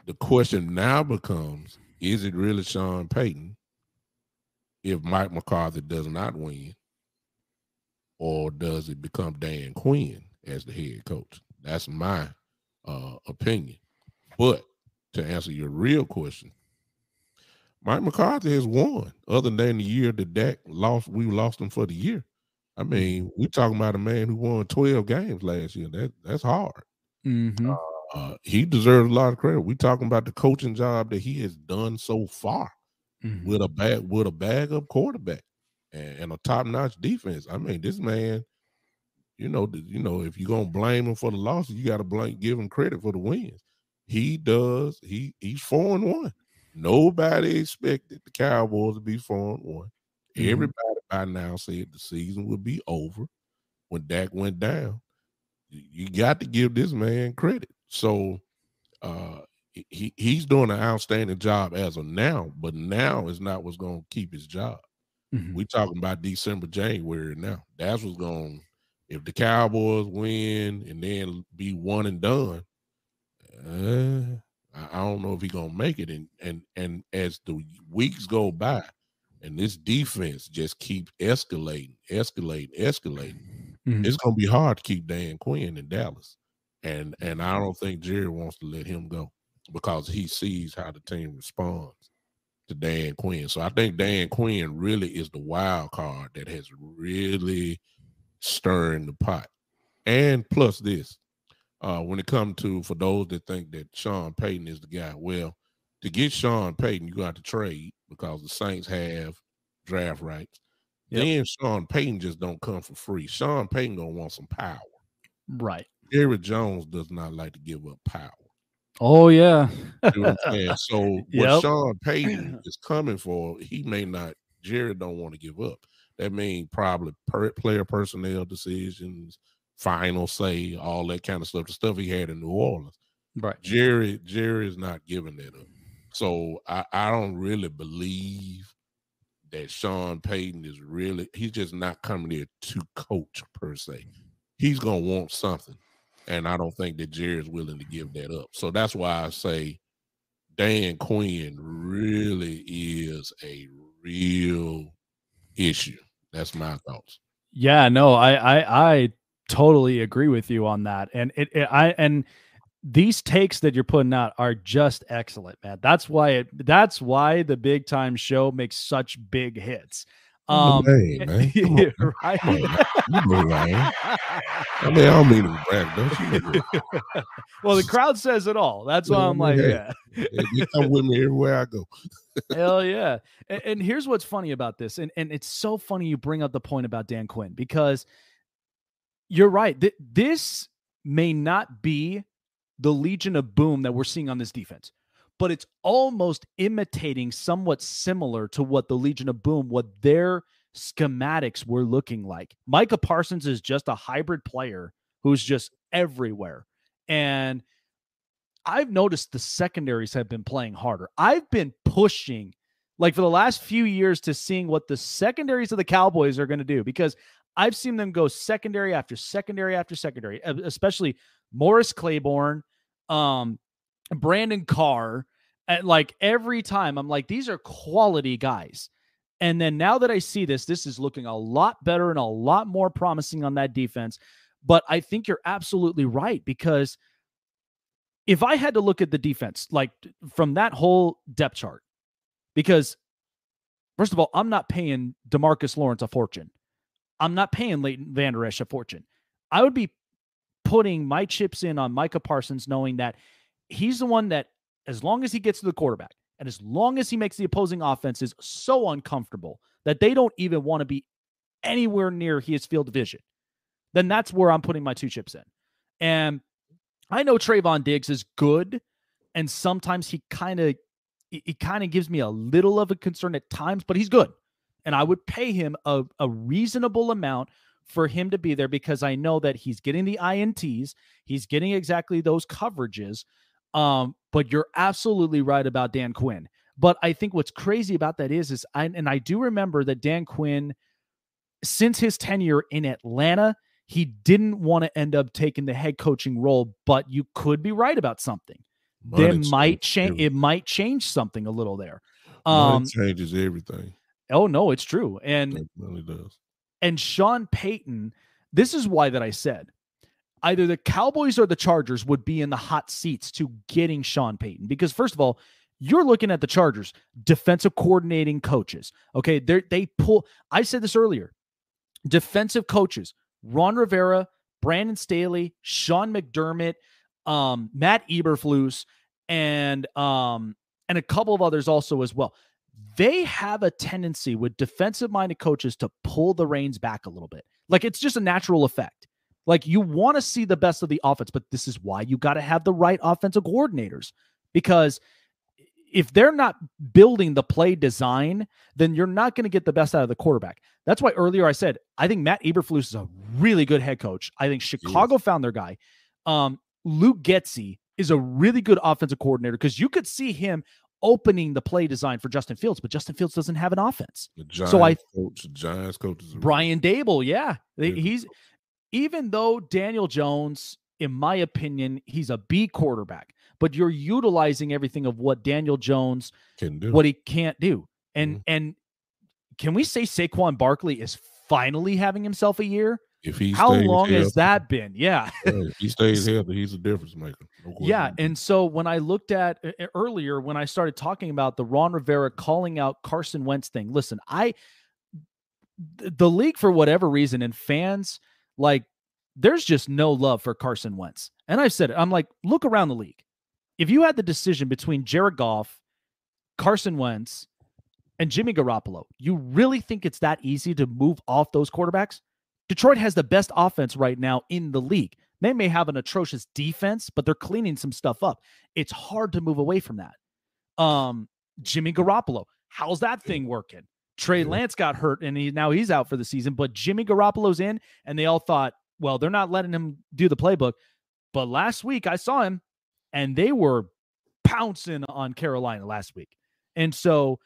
the question now becomes: Is it really Sean Payton if Mike McCarthy does not win, or does it become Dan Quinn as the head coach? That's my uh, opinion. But to answer your real question, Mike McCarthy has won, other than the year that Dak lost. We lost him for the year. I mean, we're talking about a man who won 12 games last year. That that's hard. Mm-hmm. Uh, he deserves a lot of credit. We're talking about the coaching job that he has done so far Mm-hmm. with a bag with a bag up quarterback and, and a top notch defense. I mean, this man, you know, you know, if you're gonna blame him for the losses, you got to blame give him credit for the wins. He does. He he's four and one. Nobody expected the Cowboys to be four and one. Mhm. Everybody by now said the season would be over when Dak went down. You got to give this man credit. So uh he- he he's doing an outstanding job as of now, but now is not what's going to keep his job. Mhm. We talking about December, January now. That's what's going. To, if the Cowboys win and then be one and done, uh, I, don't know if he's gonna make it. And and and as the weeks go by, and this defense just keep escalating, escalating, escalating, Mhm. it's gonna be hard to keep Dan Quinn in Dallas. And and I don't think Jerry wants to let him go because he sees how the team responds to Dan Quinn. So I think Dan Quinn really is the wild card that has really stirring the pot. And plus this, uh, when it comes to for those that think that Sean Payton is the guy, well, to get Sean Payton, you got to trade because the Saints have draft rights. Yep. Then Sean Payton just don't come for free. Sean Payton gonna want some power. Right. Jerry Jones does not like to give up power. Oh yeah. You know what So what Yep. Sean Payton is coming for, he may not. Jerry don't want to give up. That means probably per, player personnel decisions, final say, all that kind of stuff. The stuff he had in New Orleans. Right. Jerry, Jerry is not giving that up. Mm. So I, I don't really believe that Sean Payton is really. He's just not coming there to coach per se. He's gonna want something, and I don't think that Jerry's willing to give that up. So that's why I say Dan Quinn really is a real issue. That's my thoughts. Yeah, no, I I I totally agree with you on that. And it, it I and these takes that you're putting out are just excellent, man. That's why it that's why the big time show makes such big hits. Um, Hey, man. On. right? Come. You know I mean, I don't mean to brag, don't you? well, the crowd says it all. That's why I'm like, yeah. They come with me everywhere I go. Hell yeah. And, and here's what's funny about this. And, and it's so funny you bring up the point about Dan Quinn because you're right. Th- this may not be the Legion of Boom that we're seeing on this defense, but it's almost imitating somewhat similar to what the Legion of Boom, what their schematics were looking like. Micah Parsons is just a hybrid player who's just everywhere. And I've noticed the secondaries have been playing harder. I've been pushing like for the last few years to seeing what the secondaries of the Cowboys are going to do because I've seen them go secondary after secondary after secondary, especially Morris Claiborne, um, Brandon Carr. And like every time, I'm like, these are quality guys. And then now that I see this, this is looking a lot better and a lot more promising on that defense. But I think you're absolutely right because if I had to look at the defense, like from that whole depth chart, because first of all, I'm not paying DeMarcus Lawrence a fortune. I'm not paying Leighton Vander Esch a fortune. I would be putting my chips in on Micah Parsons, knowing that he's the one that, as long as he gets to the quarterback and as long as he makes the opposing offenses so uncomfortable that they don't even want to be anywhere near his field vision, then that's where I'm putting my two chips in. And I know Trevon Diggs is good, and sometimes he kind of he, he kind of gives me a little of a concern at times, but he's good. And I would pay him a, a reasonable amount for him to be there because I know that he's getting the INTs, he's getting exactly those coverages. Um, but you're absolutely right about Dan Quinn. But I think what's crazy about that is, is I and I do remember that Dan Quinn, since his tenure in Atlanta, he didn't want to end up taking the head coaching role. But you could be right about something. There Money might change. It might change something a little there. Um, changes everything. Oh no, it's true. And It really does. and Sean Payton, this is why that I said either the Cowboys or the Chargers would be in the hot seats to getting Sean Payton. Because first of all, you're looking at the Chargers, defensive coordinating coaches. Okay. They they pull, I said this earlier. Defensive coaches, Ron Rivera, Brandon Staley, Sean McDermott, um, Matt Eberflus, and um, and a couple of others also as well they have a tendency with defensive minded coaches to pull the reins back a little bit. Like it's just a natural effect. Like you want to see the best of the offense, but this is why you got to have the right offensive coordinators because if they're not building the play design, then you're not going to get the best out of the quarterback. That's why earlier I said I think Matt Eberflus is a really good head coach. I think Chicago found their guy. Um, Luke Getsy is a really good offensive coordinator because you could see him opening the play design for Justin Fields, but Justin Fields doesn't have an offense. So I coach, Giants coach Brian Daboll, yeah. They- He's even though Daniel Jones, in my opinion, he's a B quarterback, but you're utilizing everything of what Daniel Jones, can do. what he can't do. And Mhm. and can we say Saquon Barkley is finally having himself a year? If he How long has that been? Yeah. he stays healthy, he's a difference maker. No Yeah, and so when I looked at uh, earlier when I started talking about the Ron Rivera calling out Carson Wentz thing, listen, I th- the league for whatever reason and fans like there's just no love for Carson Wentz. And I've said it. I'm like, look around the league. If you had the decision between Jared Goff, Carson Wentz, and Jimmy Garoppolo, you really think it's that easy to move off those quarterbacks? Detroit has the best offense right now in the league. They may have an atrocious defense, but they're cleaning some stuff up. It's hard to move away from that. Um, Jimmy Garoppolo, how's that thing working? Trey Lance got hurt and he now he's out for the season, but Jimmy Garoppolo's in, and they all thought, well, they're not letting him do the playbook. But last week I saw him, and they were pouncing on Carolina last week. And so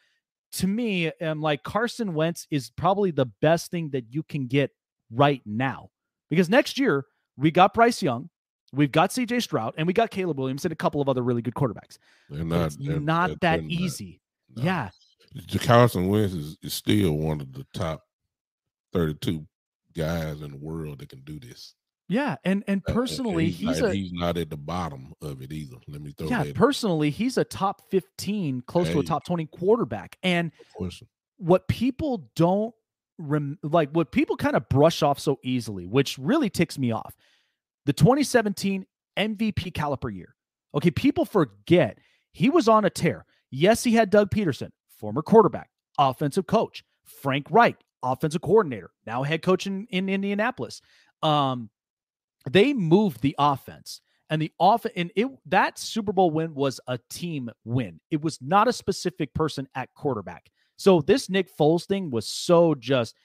to me, um, like Carson Wentz is probably the best thing that you can get right now. Because next year, we got Bryce Young, we've got CJ Stroud, and we got Caleb Williams and a couple of other really good quarterbacks. They're not. it's they're- not they're- that they're not. easy. No. Yeah. Carson Wentz is, is still one of the top 32 guys in the world that can do this. Yeah. And and Uh, uh, personally, he's, he's not, a he's not at the bottom of it either. Let me throw it. yeah, that in. personally, he's a top 15, close to a top 20 quarterback. And what people don't rem- like what people kind of brush off so easily, which really ticks me off. The 2017 MVP caliber year. Okay, people forget he was on a tear. Yes, he had Doug Pederson, former quarterback, offensive coach, Frank Reich, offensive coordinator, now head coach in, in Indianapolis. Um, they moved the offense and the off and it that Super Bowl win was a team win. It was not a specific person at quarterback. So this Nick Foles thing was so just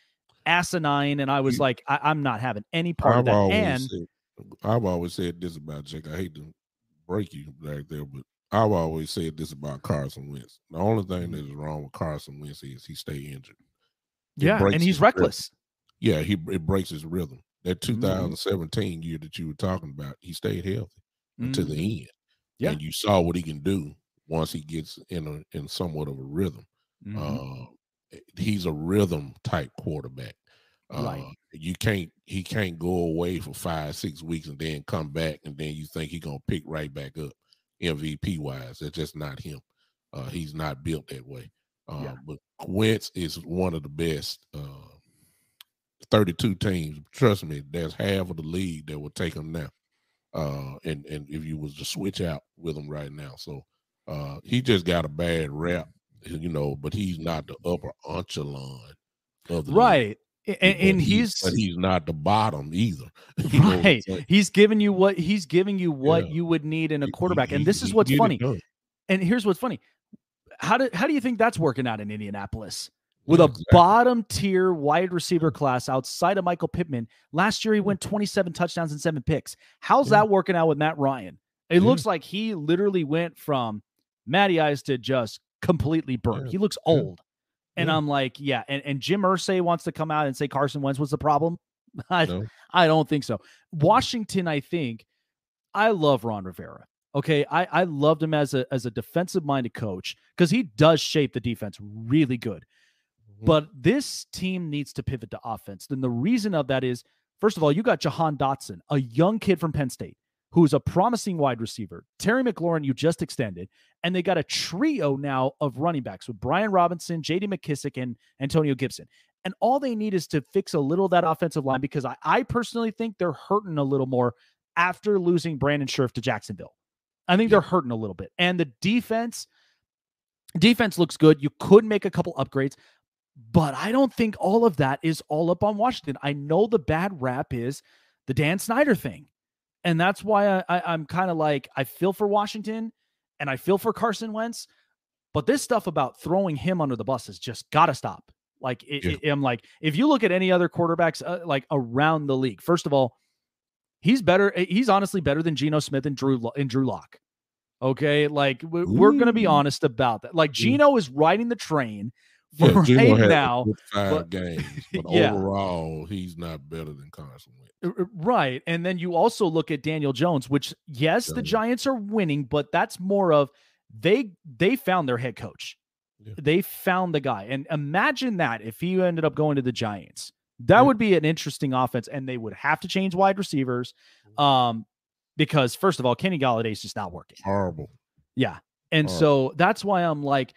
asinine, and I was like, I, am not having any part I've of that. And said, I've always said this about Jake. I hate to break you back there, but I've always said this about Carson Wentz. The only thing that is wrong with Carson Wentz is he stay injured. It yeah, and he's his rhythm. reckless. Yeah, he it breaks his rhythm. That Mm-hmm. 2017 year that you were talking about, he stayed healthy until Mhm. the end. Yeah. And you saw what he can do once he gets in a in somewhat of a rhythm. Mhm. Uh, he's a rhythm type quarterback. Uh, Right. You can't he can't go away for five six weeks and then come back and then you think he's gonna pick right back up MVP wise. That's just not him. Uh, he's not built that way. Uh, Yeah. But Wentz is one of the best. Uh, 32 teams. Trust me, there's half of the league that would take him now. Uh, and and if you was to switch out with him right now, so uh, he just got a bad rap, you know. But he's not the upper echelon of the right. And, and he's but he's not the bottom either. You know right. He's giving you what he's giving you what Yeah. you would need in a quarterback. he- And this is what's funny. And here's what's funny. How do how do you think that's working out in Indianapolis? With a bottom tier wide receiver class outside of Michael Pittman. Last year he went 27 touchdowns and seven picks. How's Yeah. that working out with Matt Ryan? It Yeah. looks like he literally went from Matty Ice to just completely burnt. Yeah. He looks Yeah. old. And Yeah. I'm like, yeah. And, and Jim Irsay wants to come out and say Carson Wentz was the problem. I, No. I don't think so. Washington, I think, I love Ron Rivera. Okay. I, I loved him as a as a defensive minded coach because he does shape the defense really good. Mhm. But this team needs to pivot to offense. Then the reason of that is, first of all, you got Jahan Dotson, a young kid from Penn State, who's a promising wide receiver. Terry McLaurin, you just extended, and they got a trio now of running backs with Brian Robinson, J.D. McKissic, and Antonio Gibson. And all they need is to fix a little of that offensive line because I, I personally think they're hurting a little more after losing Brandon Scherff to Jacksonville. I think they're hurting a little bit. And the defense, defense looks good. You could make a couple upgrades, but I don't think all of that is all up on Washington. I know the bad rap is the Dan Snyder thing. And that's why I, I, I'm kind of like, I feel for Washington and I feel for Carson Wentz. But this stuff about throwing him under the bus has just got to stop. Like, it, Yeah. it- I'm like, if you look at any other quarterbacks uh, like around the league, first of all, he's better. eh, He's honestly better than Geno Smith and Drew and Drew Lock. Okay, like we- we're gonna be honest about that. Like. Geno is riding the train Yeah, right had now. five but- games, but Yeah. overall, he's not better than Carson Wentz. R- r- Right. And then you also look at Daniel Jones, which yes, the Giants are winning, but that's more of they they found their head coach. Yeah. They found the guy. And imagine that if he ended up going to the Giants. That Yeah. would be an interesting offense and they would have to change wide receivers Mm-hmm. um because first of all, Kenny Golladay is just not working. Horrible. Yeah. And Alright. so that's why I'm like,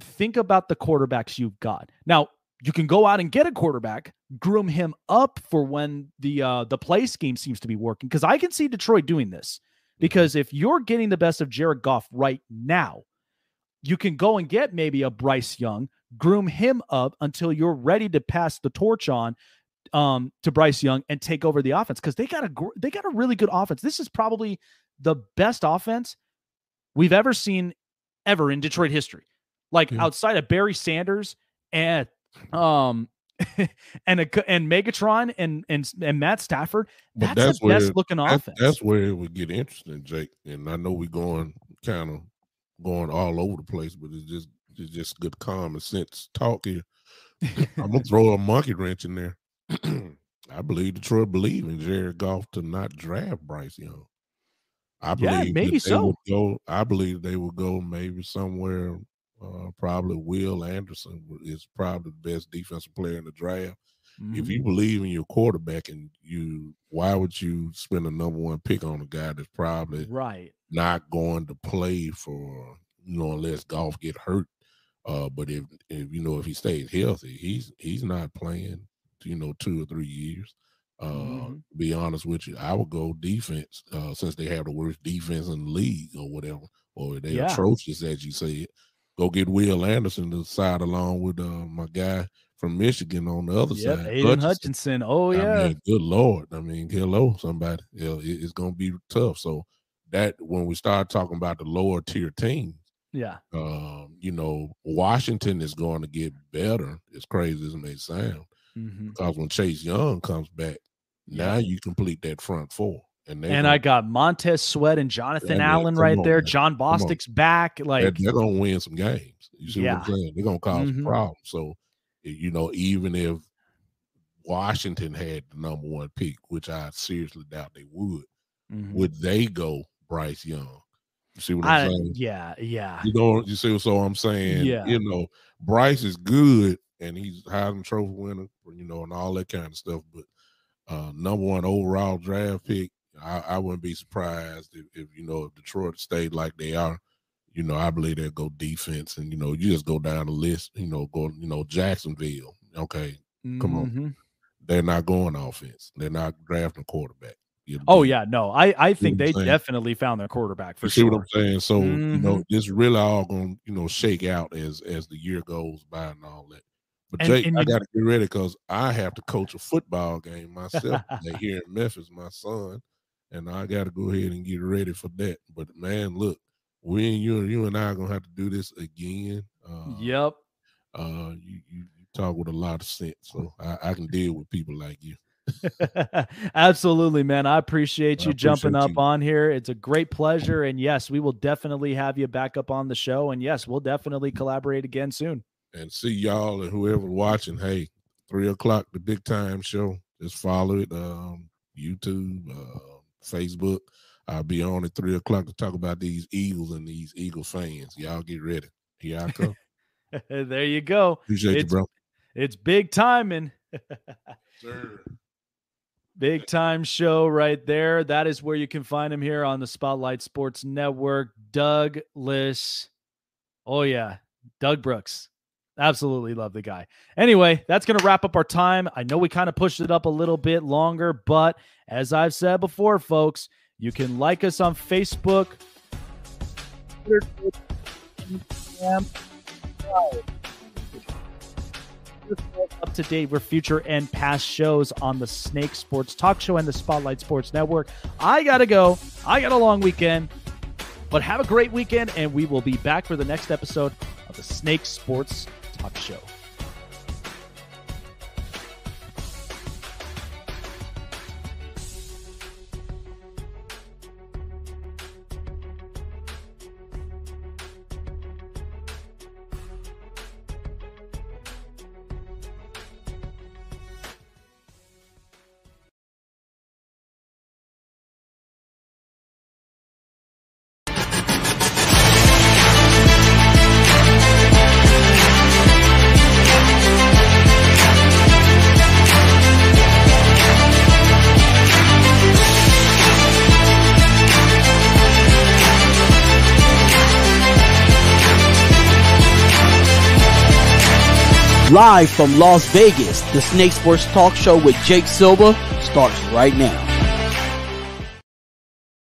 think about the quarterbacks you've got. Now, you can go out and get a quarterback, groom him up for when the uh the play scheme seems to be working. Because I can see Detroit doing this. Because if you're getting the best of Jared Goff right now, you can go and get maybe a Bryce Young, groom him up until you're ready to pass the torch on um to Bryce Young and take over the offense because they got a gr- they got a really good offense. This is probably the best offense we've ever seen ever in Detroit history. Like Yeah. outside of Barry Sanders and um and a, and Megatron and and and Matt Stafford, that's, that's the best looking That's, offense. that's where it would get interesting, Jake. And I know we're going kind of going all over the place, but it's just it's just good common sense talk here. I'm gonna throw a monkey wrench in there. I believe Detroit believe in Jared Goff to not draft Bryce Young. I Yeah, believe maybe so. go. I believe they will go maybe somewhere. Uh, probably Will Anderson is probably the best defensive player in the draft. If Mhm. you believe in your quarterback and you, why would you spend a number one pick on a guy that's probably right. not going to play for you know unless Goff get hurt? Uh, but if if you know if he stays healthy, he's he's not playing. You know, two or three years. Uh, Mhm. be honest with you, I would go defense uh, since they have the worst defense in the league or whatever, or they Yeah. atrocious as you said. Go get Will Anderson to side along with uh, my guy from Michigan on the other Yep, side. Aidan Hutchinson. Oh I yeah. mean, good lord. I mean, hello, somebody. You know, it- it's gonna be tough. So that when we start talking about the lower tier teams, yeah. um, you know, Washington is going to get better, as crazy as it may sound. Mhm. Because when Chase Young comes back, now you complete that front four. And, And I got Montez Sweat and Jonathan Yeah, Allen right on, there. man. Jon Bostic's back. Like they're gonna win some games. You see Yeah. what I'm saying? They're gonna because Mhm. problems. So you know, even if Washington had the number one pick, which I seriously doubt they would, Mhm. would they go Bryce Young? You see what I, I'm saying? yeah, yeah. You know, you see so I'm saying, Yeah. you know, Bryce is good and he's Heisman Trophy winner, you know, and all that kind of stuff. But uh number one overall draft pick, I, I wouldn't be surprised if, if you know if Detroit stayed like they are. You know, I believe they'll go defense, and you know, you just go down the list. You know, go you know Jacksonville. Okay, come on, Mhm. they're not going offense. They're not drafting a quarterback. You Oh yeah, no, I I think they definitely found their quarterback for you see sure. what I'm saying? So you know, Mhm. it's really all going to you know shake out as as the year goes by and all that. But And- Jake, and I got to get ready because I have to coach a football game myself here in Memphis, my son, and I got to go ahead and get ready for that. But man, look, we and you and you and I are gonna have to do this again. Uh, Yep. Uh, you, you you talk with a lot of sense, so I, I can deal with people like you. Absolutely, man. I appreciate I you jumping up you. on here. It's a great pleasure. And yes, we will definitely have you back up on the show. And yes, we'll definitely collaborate again soon. and see y'all and whoever watching. Hey, three o'clock, the big time show. Just follow it. Um, YouTube, uh, Facebook. I'll be on at three o'clock to talk about these Eagles and these Eagle fans. Y'all get ready. Here I come. there you go. Appreciate you, it's, bro. It's big timing. Sir. Big time show right there. That is where you can find him here on the Spotlight Sports Network. Douglas. Oh, yeah. Doug Brooks. Absolutely love the guy. Anyway, that's going to wrap up our time. I know we kind of pushed it up a little bit longer, but as I've said before, folks, you can like us on Facebook, up to date with future and past shows on the Snake Sports Talk Show and the Spotlight Sports Network. I got to go. I got a long weekend, but have a great weekend, and we will be back for the next episode of the Snake Sports Show. Live from Las Vegas, the Snake Sports Talk Show with Jake Silva starts right now.